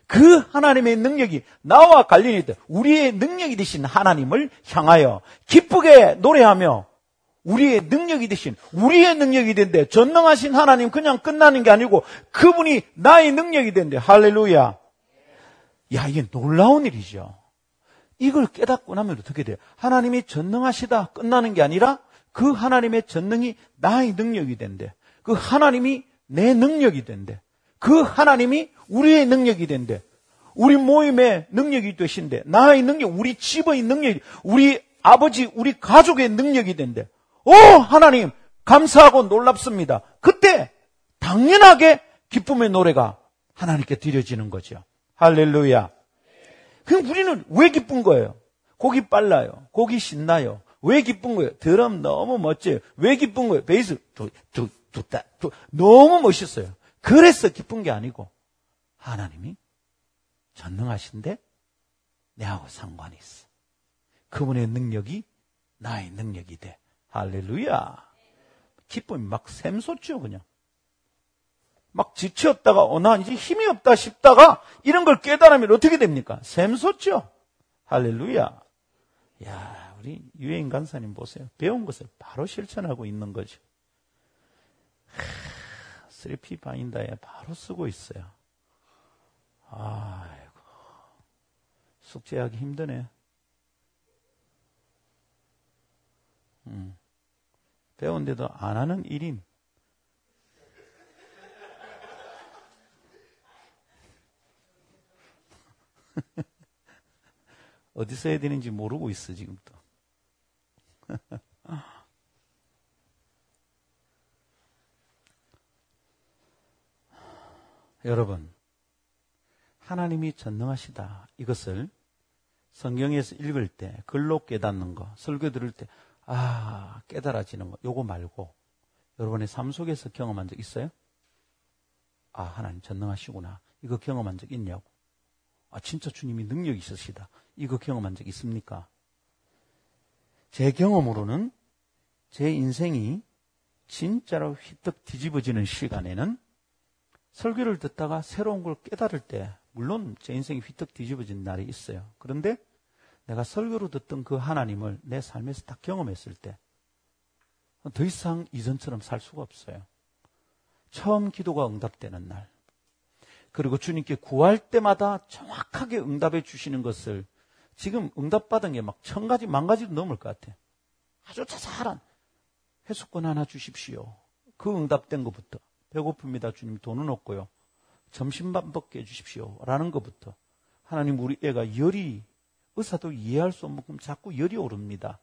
그 하나님의 능력이 나와 관련이 있다. 우리의 능력이 되신 하나님을 향하여 기쁘게 노래하며 우리의 능력이 되신 우리의 능력이 된대. 전능하신 하나님 그냥 끝나는 게 아니고 그분이 나의 능력이 된대. 할렐루야. 야, 이게 놀라운 일이죠. 이걸 깨닫고 나면 어떻게 돼요? 하나님이 전능하시다 끝나는 게 아니라 그 하나님의 전능이 나의 능력이 된대. 그 하나님이 내 능력이 된대. 그 하나님이 우리의 능력이 된대. 우리 모임의 능력이 되신대. 나의 능력, 우리 집의 능력이, 우리 아버지, 우리 가족의 능력이 된대. 오, 하나님, 감사하고 놀랍습니다. 그때 당연하게 기쁨의 노래가 하나님께 드려지는 거죠. 할렐루야. 그럼 우리는 왜 기쁜 거예요? 곡이 빨라요. 곡이 신나요. 왜 기쁜 거예요? 드럼 너무 멋져요. 왜 기쁜 거예요? 베이스 두, 두, 두, 두, 두, 너무 멋있어요. 그래서 기쁜 게 아니고 하나님이 전능하신데 내하고 상관이 있어. 그분의 능력이 나의 능력이 돼. 할렐루야. 기쁨이 막 샘솟죠, 그냥. 막 지쳤다가, 어, 나 이제 힘이 없다 싶다가, 이런 걸 깨달으면 어떻게 됩니까? 샘솟죠? 할렐루야. 야, 우리 유해인 간사님 보세요. 배운 것을 바로 실천하고 있는 거죠. 쓰리피 바인다에 바로 쓰고 있어요. 아이고. 숙제하기 힘드네. 음. 배운데도 안 하는 일인. 어디서 해야 되는지 모르고 있어, 지금도. <laughs> 여러분, 하나님이 전능하시다. 이것을 성경에서 읽을 때, 글로 깨닫는 거, 설교 들을 때, 아, 깨달아지는 거, 요거 말고, 여러분의 삶 속에서 경험한 적 있어요? 아, 하나님 전능하시구나. 이거 경험한 적 있냐고. 아, 진짜 주님이 능력이 있으시다. 이거 경험한 적 있습니까? 제 경험으로는 제 인생이 진짜로 휘떡 뒤집어지는 시간에는 설교를 듣다가 새로운 걸 깨달을 때, 물론 제 인생이 휘떡 뒤집어진 날이 있어요. 그런데 내가 설교로 듣던 그 하나님을 내 삶에서 딱 경험했을 때, 더 이상 이전처럼 살 수가 없어요. 처음 기도가 응답되는 날. 그리고 주님께 구할 때마다 정확하게 응답해 주시는 것을 지금 응답받은 게 막 천 가지, 만 가지도 넘을 것 같아. 아주 자잘한 해수권 하나 주십시오. 그 응답된 것부터. 배고픕니다. 주님 돈은 없고요. 점심밥 먹게 해주십시오. 라는 것부터. 하나님 우리 애가 열이 의사도 이해할 수 없는 만큼 자꾸 열이 오릅니다.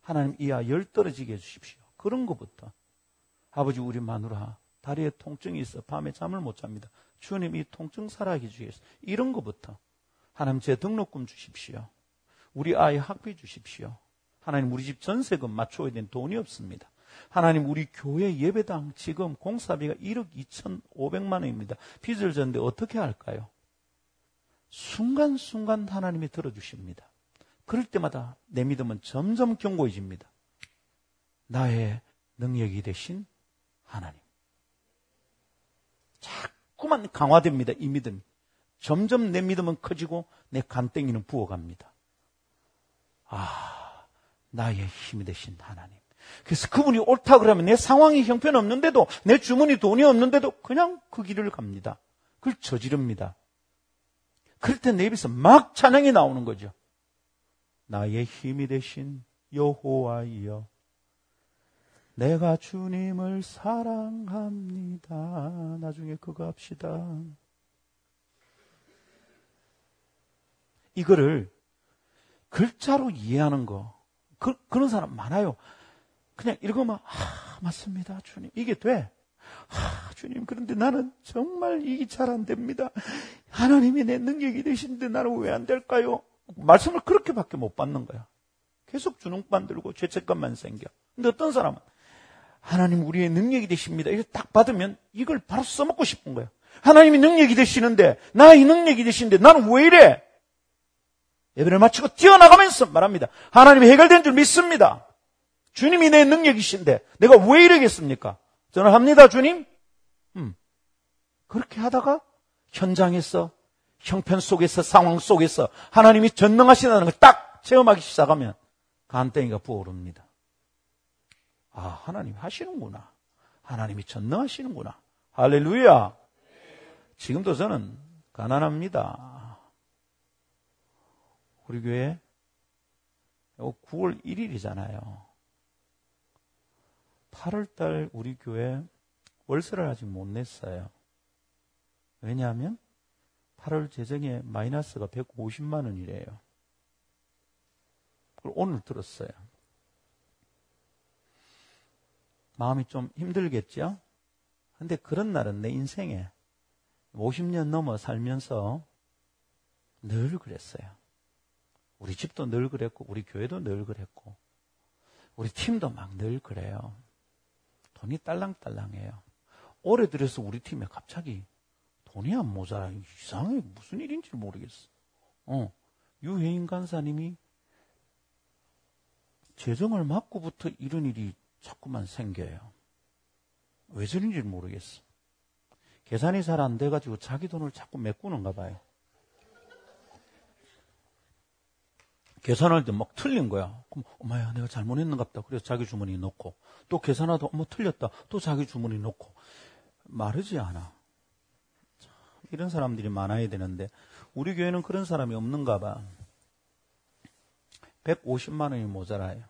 하나님 이하 열 떨어지게 해주십시오. 그런 것부터. 아버지 우리 마누라 다리에 통증이 있어 밤에 잠을 못 잡니다. 주님 이 통증 살아게 주겠어. 이런 것부터. 하나님 제 등록금 주십시오. 우리 아이 학비 주십시오. 하나님 우리 집 전세금 맞춰야 되는 돈이 없습니다. 하나님 우리 교회 예배당 지금 공사비가 1억 2천5백만 원입니다. 빚을 졌는데 어떻게 할까요? 순간순간 하나님이 들어주십니다. 그럴 때마다 내 믿음은 점점 견고해집니다. 나의 능력이 되신 하나님. 자꾸만 강화됩니다. 이 믿음. 점점 내 믿음은 커지고 내 간땡이는 부어갑니다. 아, 나의 힘이 되신 하나님. 그래서 그분이 옳다 그러면 내 상황이 형편없는데도 내 주머니 돈이 없는데도 그냥 그 길을 갑니다. 그걸 저지릅니다. 그럴 때 내 입에서 막 찬양이 나오는 거죠. 나의 힘이 되신 여호와이여 내가 주님을 사랑합니다. 나중에 그거 합시다. 이거를 글자로 이해하는 거 그, 그런 사람 많아요. 그냥 읽으면 아 맞습니다 주님 이게 돼. 아, 주님 그런데 나는 정말 이게 잘 안 됩니다. 하나님이 내 능력이 되신데 나는 왜 안 될까요? 말씀을 그렇게밖에 못 받는 거야. 계속 주눅만 들고 죄책감만 생겨. 근데 어떤 사람은 하나님 우리의 능력이 되십니다. 이걸 딱 받으면 이걸 바로 써먹고 싶은 거야. 하나님이 능력이 되시는데 나의 능력이 되시는데 나는 왜 이래? 예배를 마치고 뛰어나가면서 말합니다. 하나님이 해결된 줄 믿습니다. 주님이 내 능력이신데 내가 왜 이러겠습니까? 저는 합니다, 주님. 음. 그렇게 하다가 현장에서 형편 속에서 상황 속에서 하나님이 전능하시다는 걸 딱 체험하기 시작하면 간땡이가 부어오릅니다. 아, 하나님 하시는구나. 하나님이 전능하시는구나. 할렐루야. 지금도 저는 가난합니다. 우리 교회 9월 1일이잖아요. 8월달 우리 교회 월세를 아직 못 냈어요. 왜냐하면 8월 재정에 마이너스가 150만 원이래요. 그걸 오늘 들었어요. 마음이 좀 힘들겠죠? 근데 그런 날은 내 인생에 50년 넘어 살면서 늘 그랬어요. 우리 집도 늘 그랬고, 우리 교회도 늘 그랬고, 우리 팀도 막 늘 그래요. 돈이 딸랑딸랑해요. 올해 들어서 우리 팀에 갑자기 돈이 안 모자라. 이상해. 무슨 일인지 모르겠어. 어. 유해인 간사님이 재정을 맞고부터 이런 일이 자꾸만 생겨요. 왜 저런지 모르겠어. 계산이 잘 안 돼가지고 자기 돈을 자꾸 메꾸는가 봐요. 계산할 때 막 틀린 거야. 그럼, 엄마야, 내가 잘못했는가 보다. 그래서 자기 주머니에 넣고, 또 계산하다, 어머, 틀렸다. 또 자기 주머니에 넣고. 마르지 않아. 이런 사람들이 많아야 되는데 우리 교회는 그런 사람이 없는가 봐. 150만 원이 모자라요.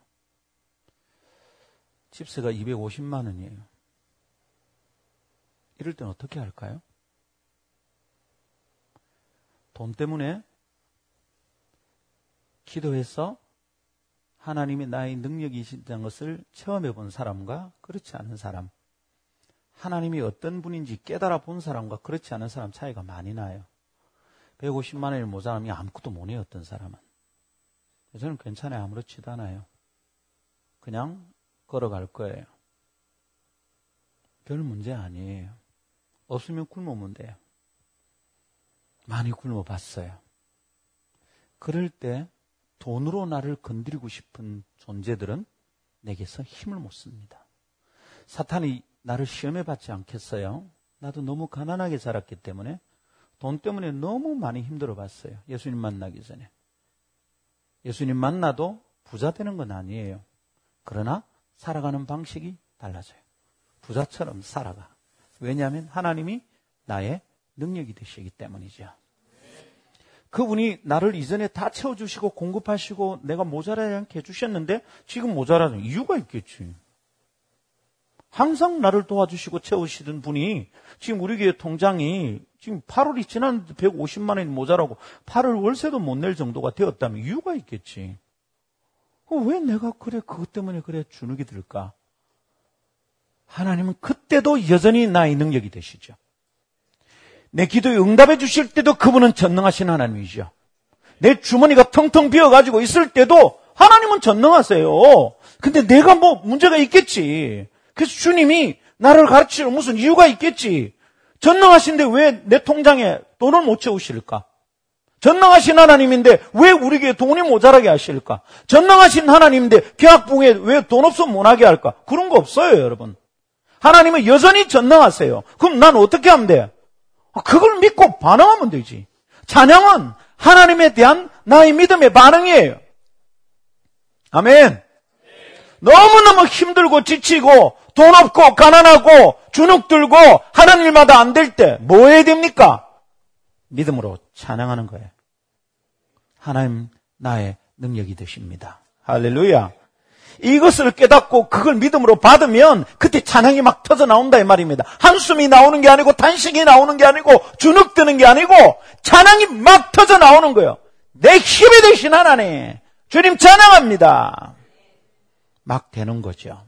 집세가 250만 원이에요. 이럴 땐 어떻게 할까요? 돈 때문에 기도해서 하나님이 나의 능력이신다는 것을 체험해 본 사람과 그렇지 않은 사람, 하나님이 어떤 분인지 깨달아 본 사람과 그렇지 않은 사람 차이가 많이 나요. 150만 원을 모자라면 아무것도 못 해요, 어떤 사람은. 저는 괜찮아요. 아무렇지도 않아요. 그냥 걸어갈 거예요. 별 문제 아니에요. 없으면 굶으면 돼요. 많이 굶어 봤어요. 그럴 때 돈으로 나를 건드리고 싶은 존재들은 내게서 힘을 못 씁니다. 사탄이 나를 시험해 받지 않겠어요? 나도 너무 가난하게 자랐기 때문에 돈 때문에 너무 많이 힘들어 봤어요. 예수님 만나기 전에. 예수님 만나도 부자 되는 건 아니에요. 그러나 살아가는 방식이 달라져요. 부자처럼 살아가. 왜냐하면 하나님이 나의 능력이 되시기 때문이죠. 그분이 나를 이전에 다 채워주시고 공급하시고 내가 모자라지 않게 해주셨는데 지금 모자라는 이유가 있겠지. 항상 나를 도와주시고 채우시던 분이 지금 우리 교회 통장이 지금 8월이 지났는데 150만 원이 모자라고 8월 월세도 못 낼 정도가 되었다면 이유가 있겠지. 왜 내가 그래 그것 때문에 그래 주눅이 들까? 하나님은 그때도 여전히 나의 능력이 되시죠. 내 기도에 응답해 주실 때도 그분은 전능하신 하나님이죠. 내 주머니가 텅텅 비어가지고 있을 때도 하나님은 전능하세요. 근데 내가 뭐 문제가 있겠지. 그래서 주님이 나를 가르치는 무슨 이유가 있겠지. 전능하신데 왜 내 통장에 돈을 못 채우실까? 전능하신 하나님인데 왜 우리에게 돈이 모자라게 하실까? 전능하신 하나님인데 계약봉에 왜 돈 없으면 못하게 할까? 그런 거 없어요, 여러분. 하나님은 여전히 전능하세요. 그럼 난 어떻게 하면 돼? 그걸 믿고 반응하면 되지. 찬양은 하나님에 대한 나의 믿음의 반응이에요. 아멘. 너무너무 힘들고 지치고 돈 없고 가난하고 주눅 들고 하는 일마다 안 될 때 뭐 해야 됩니까? 믿음으로 찬양하는 거예요. 하나님 나의 능력이 되십니다. 할렐루야. 이것을 깨닫고 그걸 믿음으로 받으면 그때 찬양이 막 터져 나온다 이 말입니다. 한숨이 나오는 게 아니고 단식이 나오는 게 아니고 주눅 드는 게 아니고 찬양이 막 터져 나오는 거예요. 내 힘이 되신 하나님. 주님 찬양합니다. 막 되는 거죠.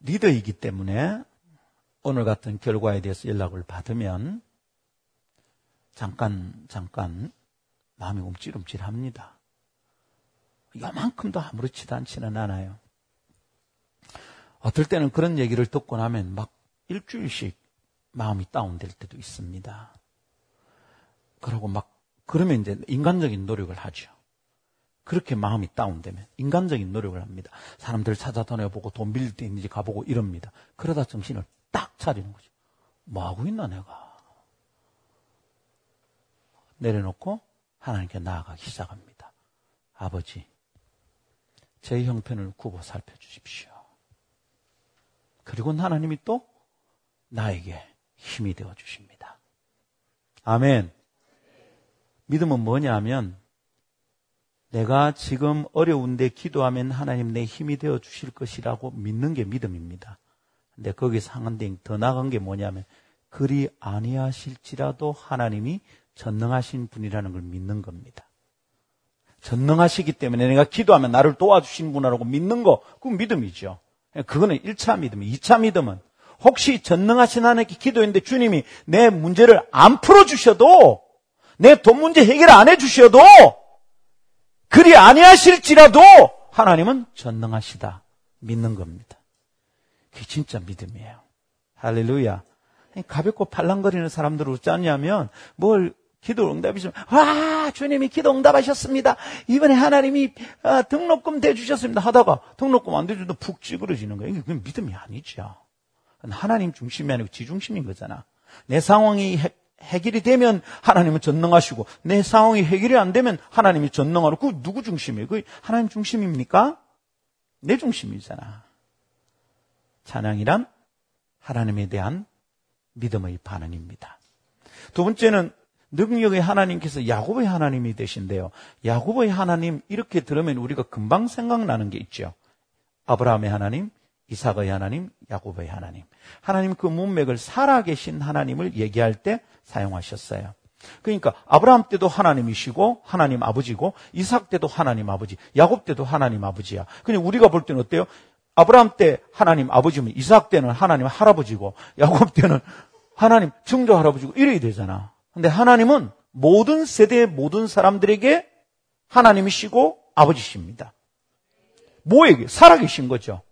리더이기 때문에 오늘 같은 결과에 대해서 연락을 받으면 잠깐, 잠깐 마음이 움찔움찔합니다. 이만큼도 아무렇지도 않지는 않아요. 어떨 때는 그런 얘기를 듣고 나면 막 일주일씩 마음이 다운될 때도 있습니다. 그러고 막, 그러면 이제 인간적인 노력을 하죠. 그렇게 마음이 다운되면 인간적인 노력을 합니다. 사람들 찾아다녀보고 돈 빌릴 때 있는지 가보고 이럽니다. 그러다 정신을 딱 차리는 거죠. 뭐 하고 있나 내가? 내려놓고 하나님께 나아가기 시작합니다. 아버지, 제 형편을 구보 살펴주십시오. 그리고 하나님이 또 나에게 힘이 되어 주십니다. 아멘. 믿음은 뭐냐 하면 내가 지금 어려운데 기도하면 하나님 내 힘이 되어 주실 것이라고 믿는 게 믿음입니다. 근데 거기서 한간더 나간 게 뭐냐면 그리 아니하실지라도 하나님이 전능하신 분이라는 걸 믿는 겁니다. 전능하시기 때문에 내가 기도하면 나를 도와주신 분이라고 믿는 거, 그건 믿음이죠. 그거는 1차 믿음. 2차 믿음은 혹시 전능하신 하나님께 기도했는데 주님이 내 문제를 안 풀어주셔도 내 돈 문제 해결 안 해주셔도 그리 아니하실지라도 하나님은 전능하시다. 믿는 겁니다. 그게 진짜 믿음이에요. 할렐루야. 가볍고 팔랑거리는 사람들은 어쩌냐면 뭘 기도 응답이시면 와 주님이 기도 응답하셨습니다. 이번에 하나님이 아, 등록금 대주셨습니다 하다가 등록금 안 대주도 푹 찌그러지는 거예요. 이게 믿음이 아니죠. 하나님 중심이 아니고 지 중심인 거잖아. 내 상황이 해, 해결이 되면 하나님은 전능하시고 내 상황이 해결이 안 되면 하나님이 전능하고 그 누구 중심이에요? 그 하나님 중심입니까? 내 중심이잖아. 찬양이란 하나님에 대한 믿음의 반응입니다. 두 번째는 능력의 하나님께서 야곱의 하나님이 되신데요. 야곱의 하나님 이렇게 들으면 우리가 금방 생각나는 게 있죠. 아브라함의 하나님, 이삭의 하나님, 야곱의 하나님. 하나님 그 문맥을 살아계신 하나님을 얘기할 때 사용하셨어요. 그러니까 아브라함 때도 하나님이시고 하나님 아버지고 이삭 때도 하나님 아버지, 야곱 때도 하나님 아버지야. 그냥 우리가 볼 때는 어때요? 아브라함 때 하나님 아버지면 이삭 때는 하나님 할아버지고 야곱 때는 하나님 증조 할아버지고 이래야 되잖아. 근데 하나님은 모든 세대의 모든 사람들에게 하나님이시고 아버지십니다. 뭐에게? 살아계신 거죠.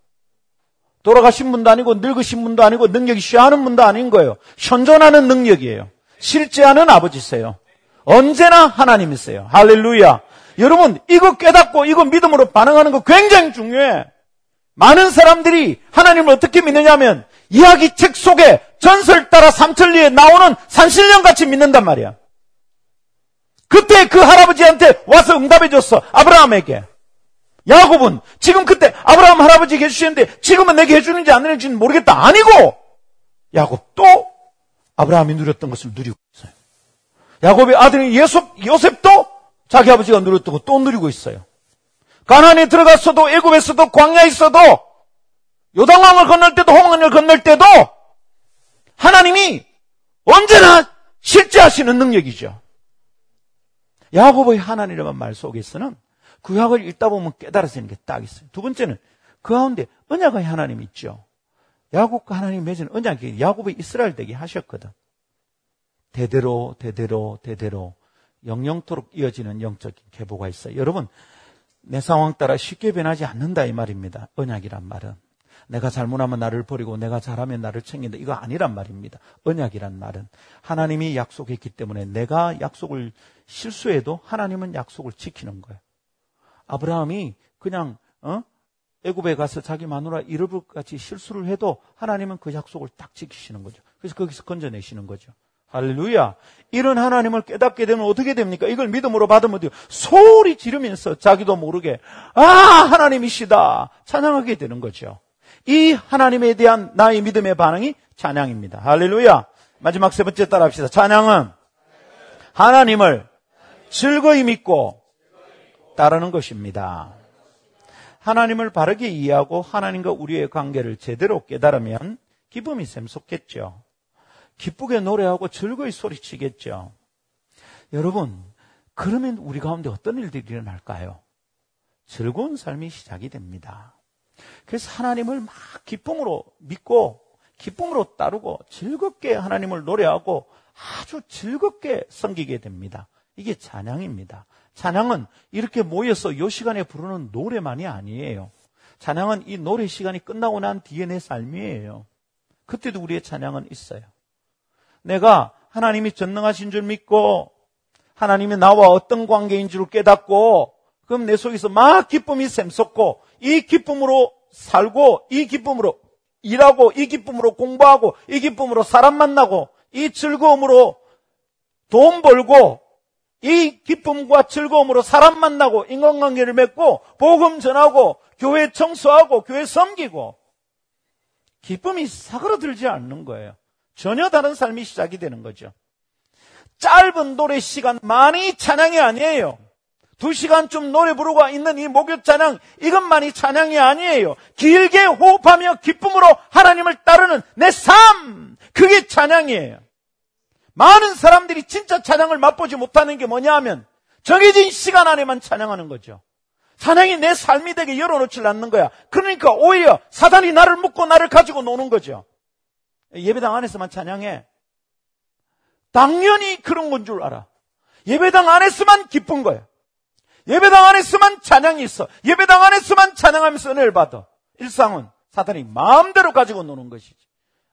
돌아가신 분도 아니고 늙으신 분도 아니고 능력이 쉬하는 분도 아닌 거예요. 현존하는 능력이에요. 실제하는 아버지세요. 언제나 하나님이세요. 할렐루야. 여러분, 이거 깨닫고 이거 믿음으로 반응하는 거 굉장히 중요해. 많은 사람들이 하나님을 어떻게 믿느냐면 이야기 책 속에 전설 따라 삼천리에 나오는 산신령 같이 믿는단 말이야. 그때 그 할아버지한테 와서 응답해 줬어. 아브라함에게. 야곱은 지금 그때 아브라함 할아버지에게 해주시는데 지금은 내게 해주는지 안 해주는지는 모르겠다. 아니고 야곱도 아브라함이 누렸던 것을 누리고 있어요. 야곱의 아들인 예섭, 요셉도 자기 아버지가 누렸던 거또 누리고 있어요. 가난에 들어갔어도 애굽에서도 광야에 있어도 요단강을 건널 때도 홍해를 건널 때도 하나님이 언제나 실제하시는 능력이죠. 야곱의 하나님이라는 말 속에서는 구약을 읽다 보면 깨달아서 있는 게 딱 있어요. 두 번째는 그 가운데 언약의 하나님이 있죠. 야곱과 하나님 맺은 언약이 야곱의 이스라엘 되게 하셨거든. 대대로 대대로 대대로 영영토록 이어지는 영적인 계보가 있어요. 여러분 내 상황 따라 쉽게 변하지 않는다 이 말입니다. 언약이란 말은 내가 잘못하면 나를 버리고 내가 잘하면 나를 챙긴다. 이거 아니란 말입니다. 언약이란 말은 하나님이 약속했기 때문에 내가 약속을 실수해도 하나님은 약속을 지키는 거예요. 아브라함이 그냥 어? 애굽에 가서 자기 마누라 잃어볼 같이 실수를 해도 하나님은 그 약속을 딱 지키시는 거죠. 그래서 거기서 건져내시는 거죠. 할렐루야. 이런 하나님을 깨닫게 되면 어떻게 됩니까? 이걸 믿음으로 받으면 돼요. 소리 지르면서 자기도 모르게 아 하나님이시다 찬양하게 되는 거죠. 이 하나님에 대한 나의 믿음의 반응이 찬양입니다. 할렐루야. 마지막 세 번째 따라 합시다. 찬양은 하나님을 즐거이 믿고 따르는 것입니다. 하나님을 바르게 이해하고 하나님과 우리의 관계를 제대로 깨달으면 기쁨이 샘솟겠죠. 기쁘게 노래하고 즐거이 소리치겠죠. 여러분, 그러면 우리 가운데 어떤 일들이 일어날까요? 즐거운 삶이 시작이 됩니다. 그래서 하나님을 막 기쁨으로 믿고 기쁨으로 따르고 즐겁게 하나님을 노래하고 아주 즐겁게 섬기게 됩니다. 이게 찬양입니다. 찬양은 이렇게 모여서 이 시간에 부르는 노래만이 아니에요. 찬양은 이 노래 시간이 끝나고 난 뒤에 내 삶이에요. 그때도 우리의 찬양은 있어요. 내가 하나님이 전능하신 줄 믿고 하나님이 나와 어떤 관계인 줄 깨닫고 그럼 내 속에서 막 기쁨이 샘솟고 이 기쁨으로 살고 이 기쁨으로 일하고 이 기쁨으로 공부하고 이 기쁨으로 사람 만나고 이 즐거움으로 돈 벌고 이 기쁨과 즐거움으로 사람 만나고 인간관계를 맺고 복음 전하고 교회 청소하고 교회 섬기고 기쁨이 사그러들지 않는 거예요. 전혀 다른 삶이 시작이 되는 거죠. 짧은 노래 시간 많이 찬양이 아니에요. 두 시간쯤 노래 부르고 있는 이 목욕 찬양 이것만이 찬양이 아니에요. 길게 호흡하며 기쁨으로 하나님을 따르는 내 삶 그게 찬양이에요. 많은 사람들이 진짜 찬양을 맛보지 못하는 게 뭐냐 하면 정해진 시간 안에만 찬양하는 거죠. 찬양이 내 삶이 되게 열어놓질 않는 거야. 그러니까 오히려 사단이 나를 묶고 나를 가지고 노는 거죠. 예배당 안에서만 찬양해. 당연히 그런 건 줄 알아. 예배당 안에서만 기쁜 거야. 예배당 안에서만 찬양이 있어. 예배당 안에서만 찬양하면서 은혜를 받아. 일상은 사탄이 마음대로 가지고 노는 것이지.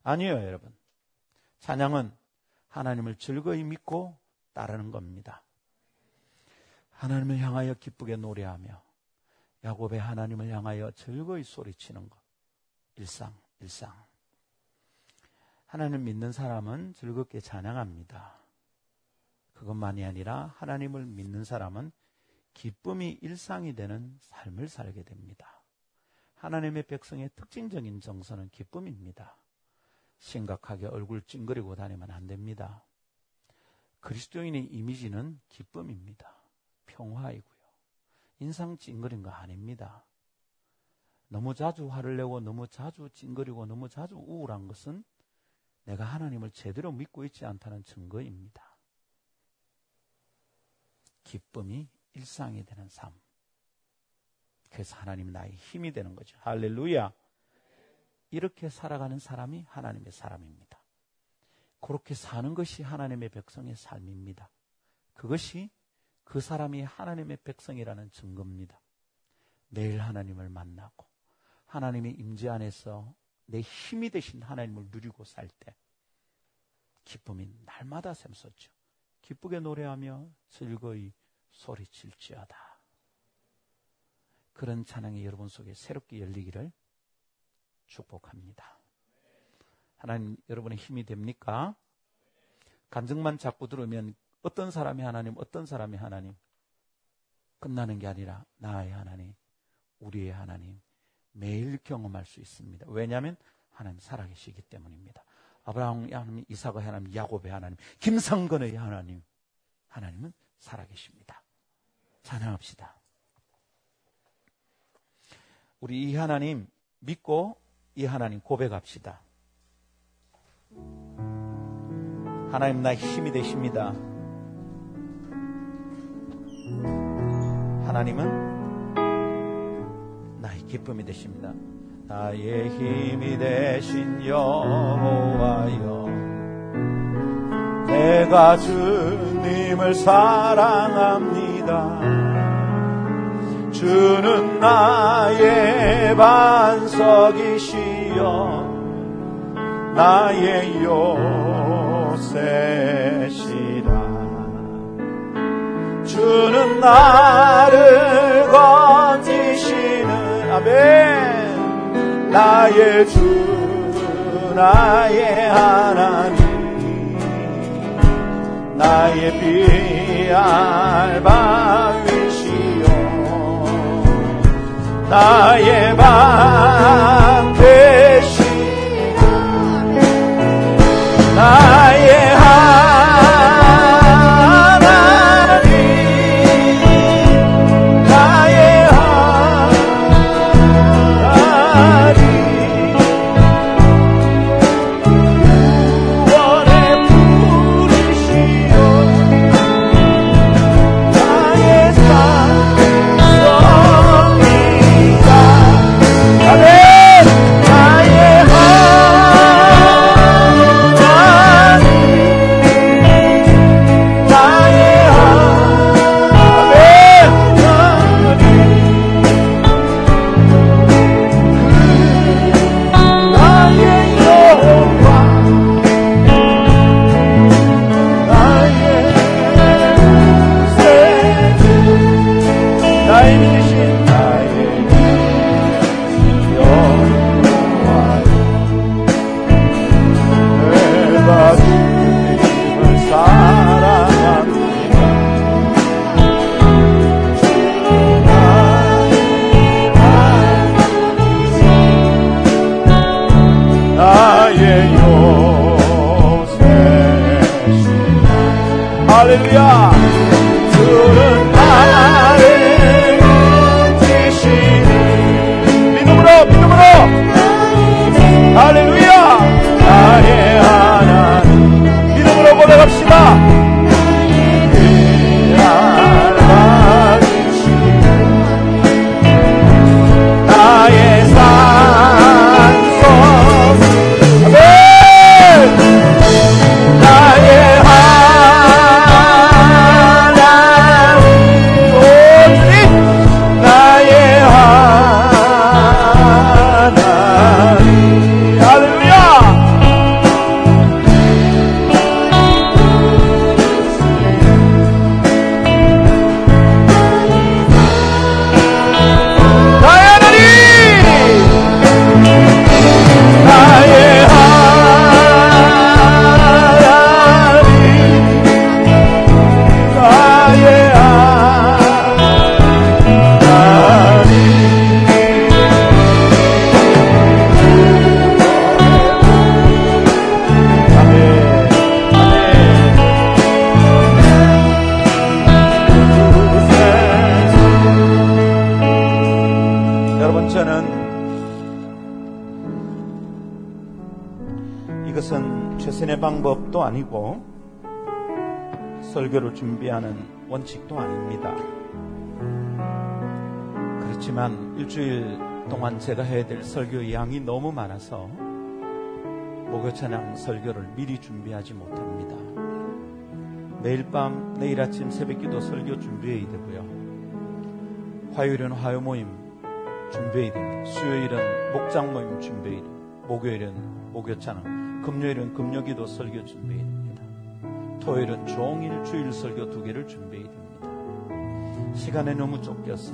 아니에요, 여러분. 찬양은 하나님을 즐거이 믿고 따르는 겁니다. 하나님을 향하여 기쁘게 노래하며 야곱의 하나님을 향하여 즐거이 소리치는 것. 일상, 일상. 하나님 믿는 사람은 즐겁게 찬양합니다. 그것만이 아니라 하나님을 믿는 사람은 기쁨이 일상이 되는 삶을 살게 됩니다. 하나님의 백성의 특징적인 정서는 기쁨입니다. 심각하게 얼굴 찡그리고 다니면 안 됩니다. 그리스도인의 이미지는 기쁨입니다. 평화이고요. 인상 찡그린 거 아닙니다. 너무 자주 화를 내고 너무 자주 찡그리고 너무 자주 우울한 것은 내가 하나님을 제대로 믿고 있지 않다는 증거입니다. 기쁨이 일상이 되는 삶. 그래서 하나님 나의 힘이 되는 거죠. 할렐루야. 이렇게 살아가는 사람이 하나님의 사람입니다. 그렇게 사는 것이 하나님의 백성의 삶입니다. 그것이 그 사람이 하나님의 백성이라는 증거입니다. 매일 하나님을 만나고 하나님의 임재 안에서 내 힘이 되신 하나님을 누리고 살 때 기쁨이 날마다 샘솟죠. 기쁘게 노래하며 즐거이 소리칠지어다. 그런 찬양이 여러분 속에 새롭게 열리기를 축복합니다. 하나님 여러분의 힘이 됩니까? 간증만 자꾸 들으면 어떤 사람이 하나님, 어떤 사람이 하나님 끝나는 게 아니라 나의 하나님, 우리의 하나님 매일 경험할 수 있습니다. 왜냐하면 하나님 살아계시기 때문입니다. 아브라함 하나님, 이삭의 하나님, 야곱의 하나님, 김상건의 하나님, 하나님은 살아계십니다. 찬양합시다. 우리 이 하나님 믿고 이 하나님 고백합시다. 하나님 나의 힘이 되십니다. 하나님은 나의 기쁨이 되십니다. 나의 힘이 되신 여호와여 내가 주님을 사랑합니다. 주는 나의 반석이시여 나의 요새시라 주는 나를 건지시는 아멘. 나의 주 나의 하나님 나의 비알바 나의 방 준비하는 원칙도 아닙니다. 그렇지만 일주일 동안 제가 해야 될 설교 양이 너무 많아서 목요 찬양 설교를 미리 준비하지 못합니다. 매일 밤, 내일 아침 새벽 기도 설교 준비해야 되고요. 화요일은 화요 모임 준비해야 됩니다. 수요일은 목장 모임 준비해야 됩니다. 목요일은 목요 찬양. 금요일은 금요 기도 설교 준비입니다. 토요일은 종일 주일 설교 두 개를 준비해야 됩니다. 시간에 너무 쫓겨서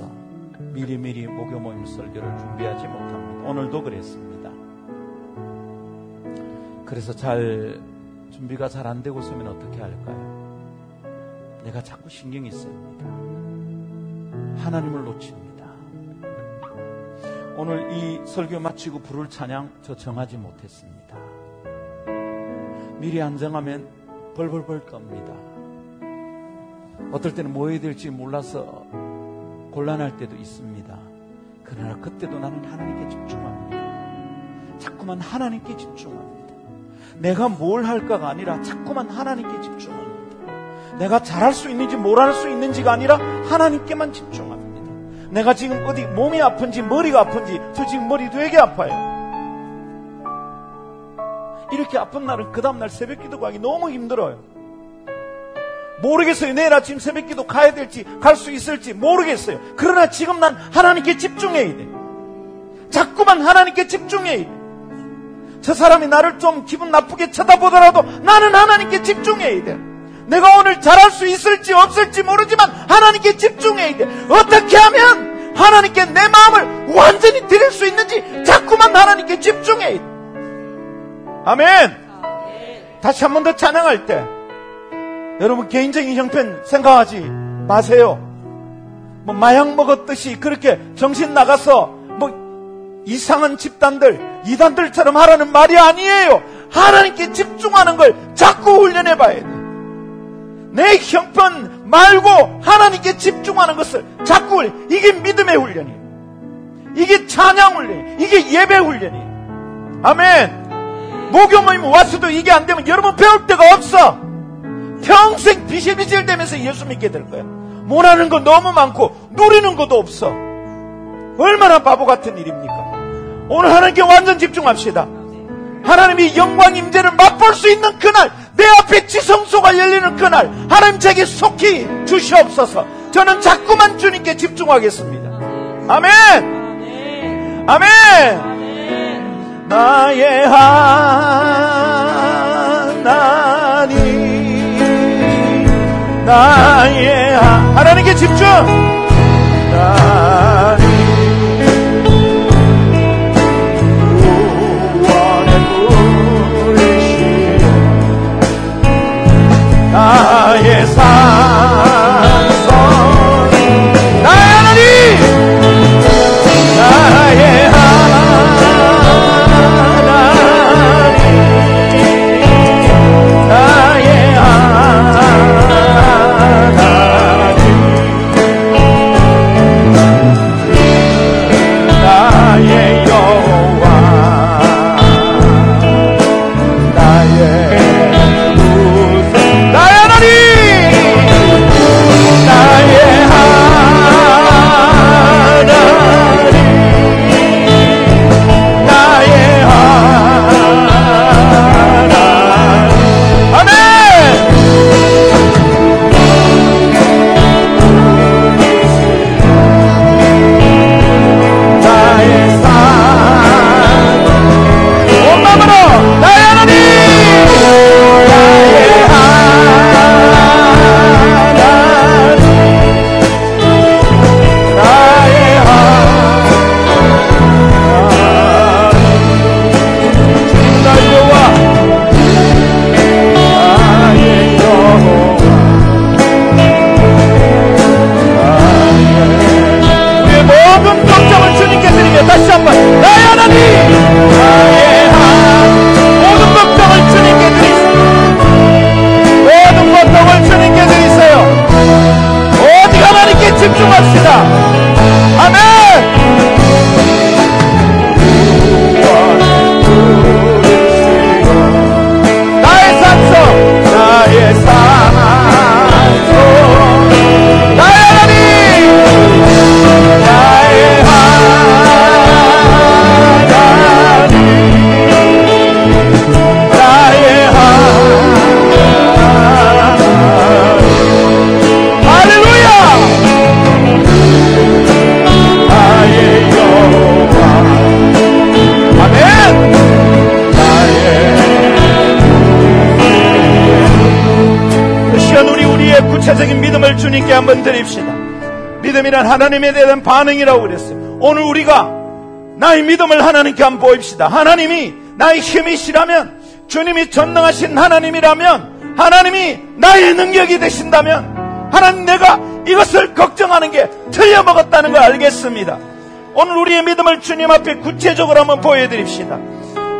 미리미리 목요 모임 설교를 준비하지 못합니다. 오늘도 그랬습니다. 그래서 잘 준비가 잘 안 되고 서면 어떻게 할까요? 내가 자꾸 신경이 쓰입니다. 하나님을 놓칩니다. 오늘 이 설교 마치고 부를 찬양 저 정하지 못했습니다. 미리 안 정하면 벌벌벌 겁니다. 어떨 때는 뭐 해야 될지 몰라서 곤란할 때도 있습니다. 그러나 그때도 나는 하나님께 집중합니다. 자꾸만 하나님께 집중합니다. 내가 뭘 할까가 아니라 자꾸만 하나님께 집중합니다. 내가 잘할 수 있는지 뭘 할 수 있는지가 아니라 하나님께만 집중합니다. 내가 지금 어디 몸이 아픈지 머리가 아픈지 저 지금 머리 되게 아파요. 이렇게 아픈 날은 그 다음날 새벽 기도 가기 너무 힘들어요. 모르겠어요. 내일 아침 새벽 기도 가야 될지, 갈 수 있을지 모르겠어요. 그러나 지금 난 하나님께 집중해야 돼. 자꾸만 하나님께 집중해야 돼. 저 사람이 나를 좀 기분 나쁘게 쳐다보더라도 나는 하나님께 집중해야 돼. 내가 오늘 잘할 수 있을지 없을지 모르지만 하나님께 집중해야 돼. 어떻게 하면 하나님께 내 마음을 완전히 드릴 수 있는지 자꾸만 하나님께 집중해야 돼. 아멘. 다시 한 번 더 찬양할 때 여러분 개인적인 형편 생각하지 마세요. 뭐 마약 먹었듯이 그렇게 정신 나가서 뭐 이상한 집단들 이단들처럼 하라는 말이 아니에요. 하나님께 집중하는 걸 자꾸 훈련해 봐야 돼. 내 형편 말고 하나님께 집중하는 것을 자꾸. 이게 믿음의 훈련이에요. 이게 찬양 훈련. 이게 예배 훈련이에요. 아멘. 목요 모임 왔어도 이게 안 되면 여러분 배울 데가 없어. 평생 비실비실 되면서 예수 믿게 될 거야. 원하는 거 너무 많고 누리는 것도 없어. 얼마나 바보 같은 일입니까? 오늘 하나님께 완전 집중합시다. 하나님이 영광 임재를 맛볼 수 있는 그날, 내 앞에 지성소가 열리는 그날, 하나님 제게 속히 주시옵소서. 저는 자꾸만 주님께 집중하겠습니다. 아멘! 아멘! 나의 하나님. 나의 하... 하나님께 집중. 구원의 뿌 구체적인 믿음을 주님께 한번 드립시다. 믿음이란 하나님에 대한 반응이라고 그랬어요. 오늘 우리가 나의 믿음을 하나님께 한번 보입시다. 하나님이 나의 힘이시라면 주님이 전능하신 하나님이라면 하나님이 나의 능력이 되신다면 하나님 내가 이것을 걱정하는 게 틀려먹었다는 걸 알겠습니다. 오늘 우리의 믿음을 주님 앞에 구체적으로 한번 보여드립시다.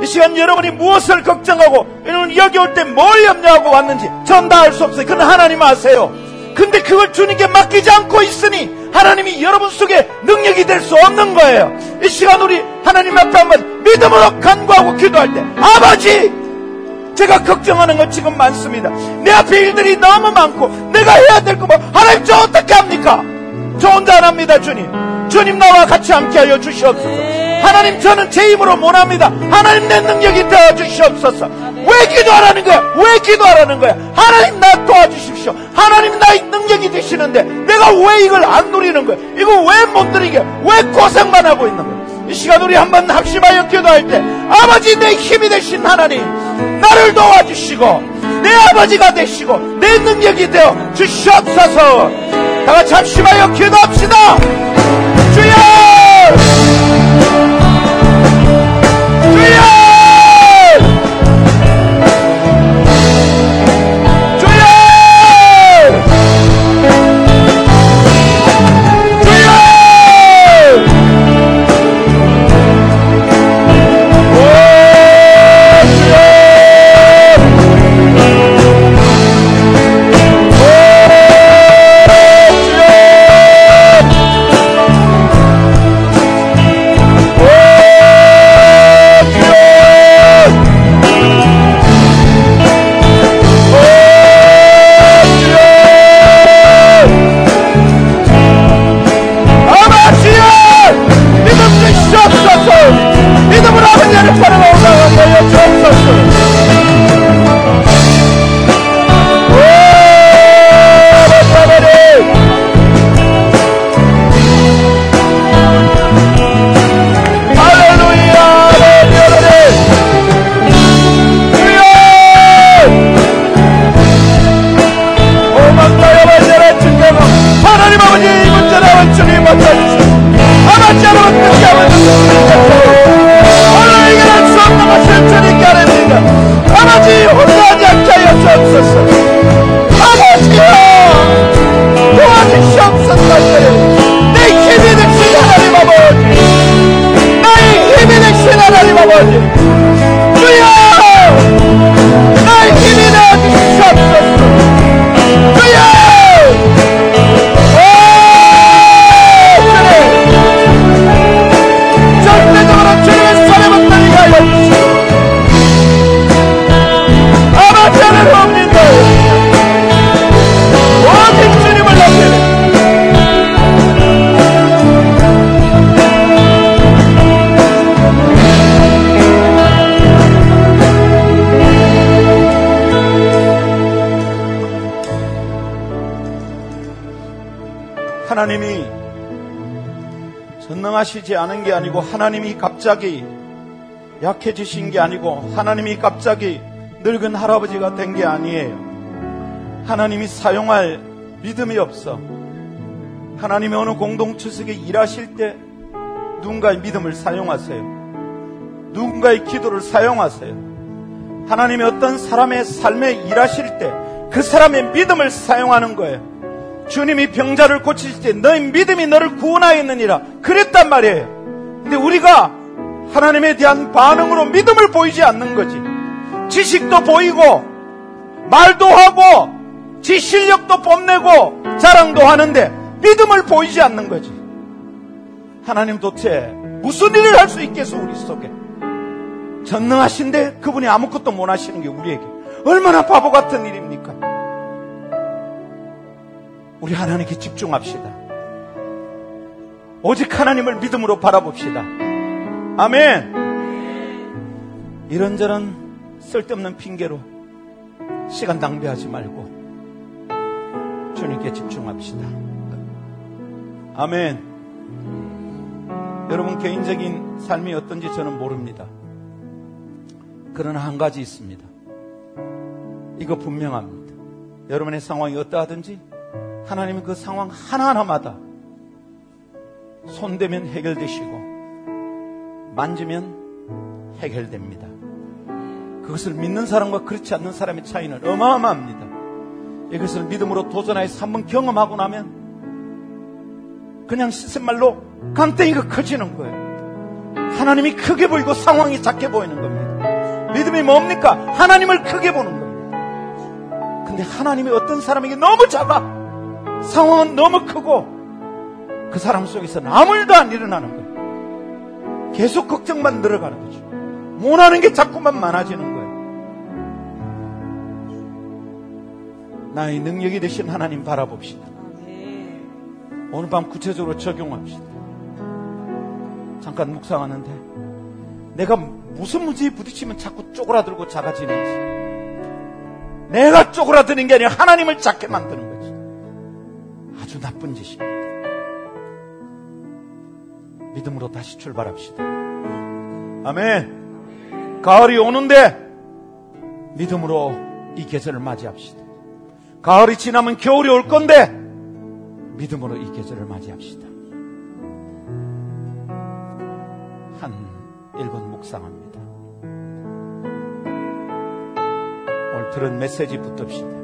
이 시간 여러분이 무엇을 걱정하고 여러분 여기 올 때 뭘 염려하고 왔는지 전 다 알 수 없어요. 그건 하나님 아세요. 근데 그걸 주님께 맡기지 않고 있으니 하나님이 여러분 속에 능력이 될 수 없는 거예요. 이 시간 우리 하나님 앞에 한번 믿음으로 간구하고 기도할 때 아버지 제가 걱정하는 건 지금 많습니다. 내 앞에 일들이 너무 많고 내가 해야 될 거뭐 하나님 저 어떻게 합니까? 저 혼자 안 합니다 주님. 주님 나와 같이 함께하여 주시옵소서. 하나님 저는 제 힘으로 못합니다. 하나님 내 능력이 되어 주시옵소서. 왜 기도하라는 거야? 왜 기도하라는 거야? 하나님 나 도와주십시오. 하나님 나의 능력이 되시는데 내가 왜 이걸 안 누리는 거야? 이거 왜 못 누리게? 왜 고생만 하고 있는 거야? 이 시간 우리 한번 합심하여 기도할 때 아버지 내 힘이 되신 하나님 나를 도와주시고 내 아버지가 되시고 내 능력이 되어 주시옵소서 다 같이 합심하여 기도합시다 주여 전능하시지 않은 게 아니고 하나님이 갑자기 약해지신 게 아니고 하나님이 갑자기 늙은 할아버지가 된 게 아니에요. 하나님이 사용할 믿음이 없어. 하나님이 어느 공동체 속에 일하실 때 누군가의 믿음을 사용하세요. 누군가의 기도를 사용하세요. 하나님이 어떤 사람의 삶에 일하실 때 그 사람의 믿음을 사용하는 거예요. 주님이 병자를 고치실 때 너희 믿음이 너를 구원하였느니라 그랬단 말이에요. 근데 우리가 하나님에 대한 반응으로 믿음을 보이지 않는 거지. 지식도 보이고 말도 하고 지 실력도 뽐내고 자랑도 하는데 믿음을 보이지 않는 거지. 하나님 도대체 무슨 일을 할 수 있겠어 우리 속에. 전능하신데 그분이 아무것도 못 하시는 게 우리에게 얼마나 바보 같은 일입니까? 우리 하나님께 집중합시다. 오직 하나님을 믿음으로 바라봅시다. 아멘. 이런저런 쓸데없는 핑계로 시간 낭비하지 말고 주님께 집중합시다. 아멘. 여러분 개인적인 삶이 어떤지 저는 모릅니다. 그러나 한 가지 있습니다. 이거 분명합니다. 여러분의 상황이 어떠하든지 하나님은 그 상황 하나하나마다 손대면 해결되시고 만지면 해결됩니다. 그것을 믿는 사람과 그렇지 않는 사람의 차이는 어마어마합니다. 이것을 믿음으로 도전하여서 한번 경험하고 나면 그냥 씻은 말로 강땡이가 커지는 거예요. 하나님이 크게 보이고 상황이 작게 보이는 겁니다. 믿음이 뭡니까? 하나님을 크게 보는 겁니다. 근데 하나님이 어떤 사람에게 너무 작아. 상황은 너무 크고 그 사람 속에서는 아무 일도 안 일어나는 거예요. 계속 걱정만 늘어가는 거죠. 원하는 게 자꾸만 많아지는 거예요. 나의 능력이 되신 하나님 바라봅시다. 오늘 밤 구체적으로 적용합시다. 잠깐 묵상하는데 내가 무슨 문제에 부딪히면 자꾸 쪼그라들고 작아지는지 내가 쪼그라드는 게 아니라 하나님을 작게 만드는 거지. 아주 나쁜 짓입니다. 믿음으로 다시 출발합시다. 아멘. 가을이 오는데 믿음으로 이 계절을 맞이합시다. 가을이 지나면 겨울이 올 건데 믿음으로 이 계절을 맞이합시다. 한 1분 묵상합니다. 오늘 들은 메시지 붙듭시다.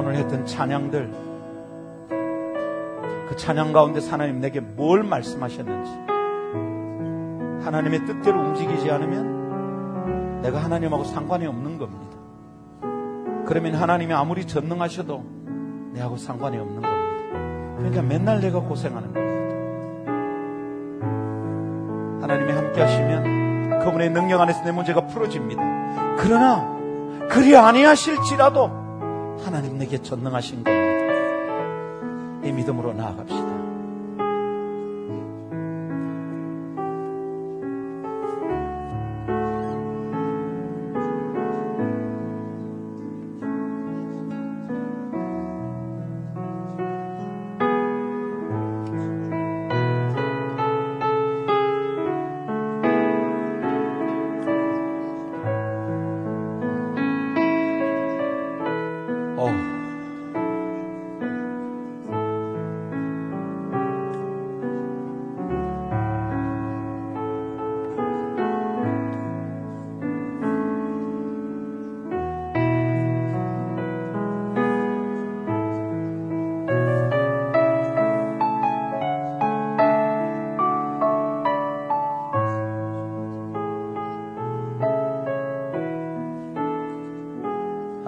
오늘 했던 찬양들 그 찬양 가운데 하나님 내게 뭘 말씀하셨는지 하나님의 뜻대로 움직이지 않으면 내가 하나님하고 상관이 없는 겁니다. 그러면 하나님이 아무리 전능하셔도 내하고 상관이 없는 겁니다. 그러니까 맨날 내가 고생하는 겁니다. 하나님이 함께 하시면 그분의 능력 안에서 내 문제가 풀어집니다. 그러나 그리 아니하실지라도 하나님 내게 전능하신 겁니다. 이 믿음으로 나아갑시다.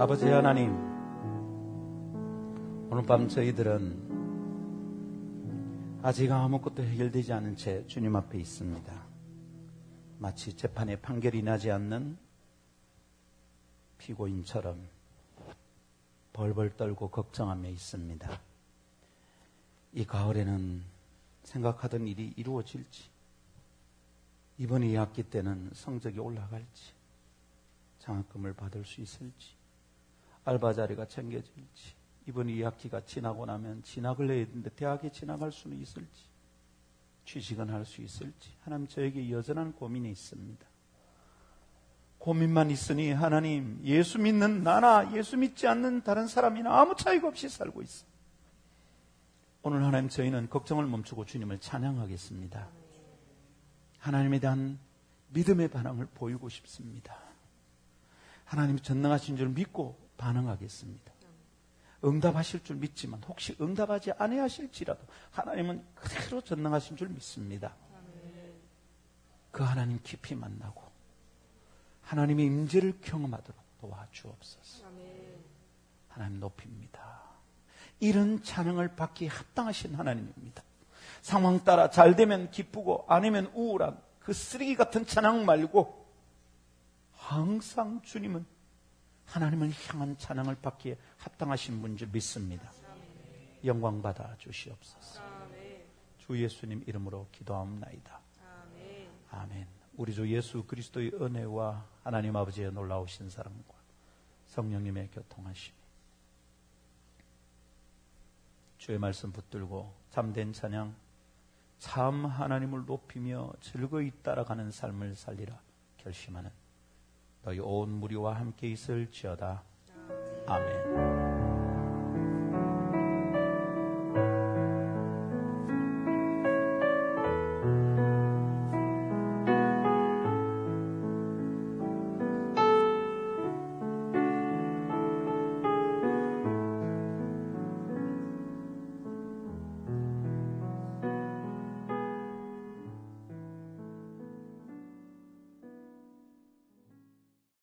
아버지 하나님, 오늘 밤 저희들은 아직 아무것도 해결되지 않은 채 주님 앞에 있습니다. 마치 재판에 판결이 나지 않는 피고인처럼 벌벌 떨고 걱정하며 있습니다. 이 가을에는 생각하던 일이 이루어질지, 이번 2학기 때는 성적이 올라갈지, 장학금을 받을 수 있을지, 알바 자리가 챙겨질지, 이번 2학기가 지나고 나면 진학을 해야 되는데 대학에 진학할 수는 있을지, 취직은 할 수 있을지, 하나님 저에게 여전한 고민이 있습니다. 고민만 있으니 하나님 예수 믿는 나나 예수 믿지 않는 다른 사람이나 아무 차이가 없이 살고 있어. 오늘 하나님 저희는 걱정을 멈추고 주님을 찬양하겠습니다. 하나님에 대한 믿음의 반응을 보이고 싶습니다. 하나님이 전능하신 줄 믿고 반응하겠습니다. 응답하실 줄 믿지만 혹시 응답하지 아니하실지라도 하나님은 그대로 전능하신 줄 믿습니다. 그 하나님 깊이 만나고 하나님의 임재를 경험하도록 도와주옵소서. 하나님 높입니다. 이런 찬양을 받기 합당하신 하나님입니다. 상황 따라 잘 되면 기쁘고 아니면 우울한 그 쓰레기 같은 찬양 말고 항상 주님은 하나님을 향한 찬양을 받기에 합당하신 분 줄 믿습니다. 영광 받아 주시옵소서. 주 예수님 이름으로 기도합나이다. 아멘. 우리 주 예수 그리스도의 은혜와 하나님 아버지의 놀라우신 사랑과 성령님의 교통하심이 주의 말씀 붙들고 잠된 찬양 참 하나님을 높이며 즐거이 따라가는 삶을 살리라 결심하는 너희 온 무리와 함께 있을지어다. 아멘.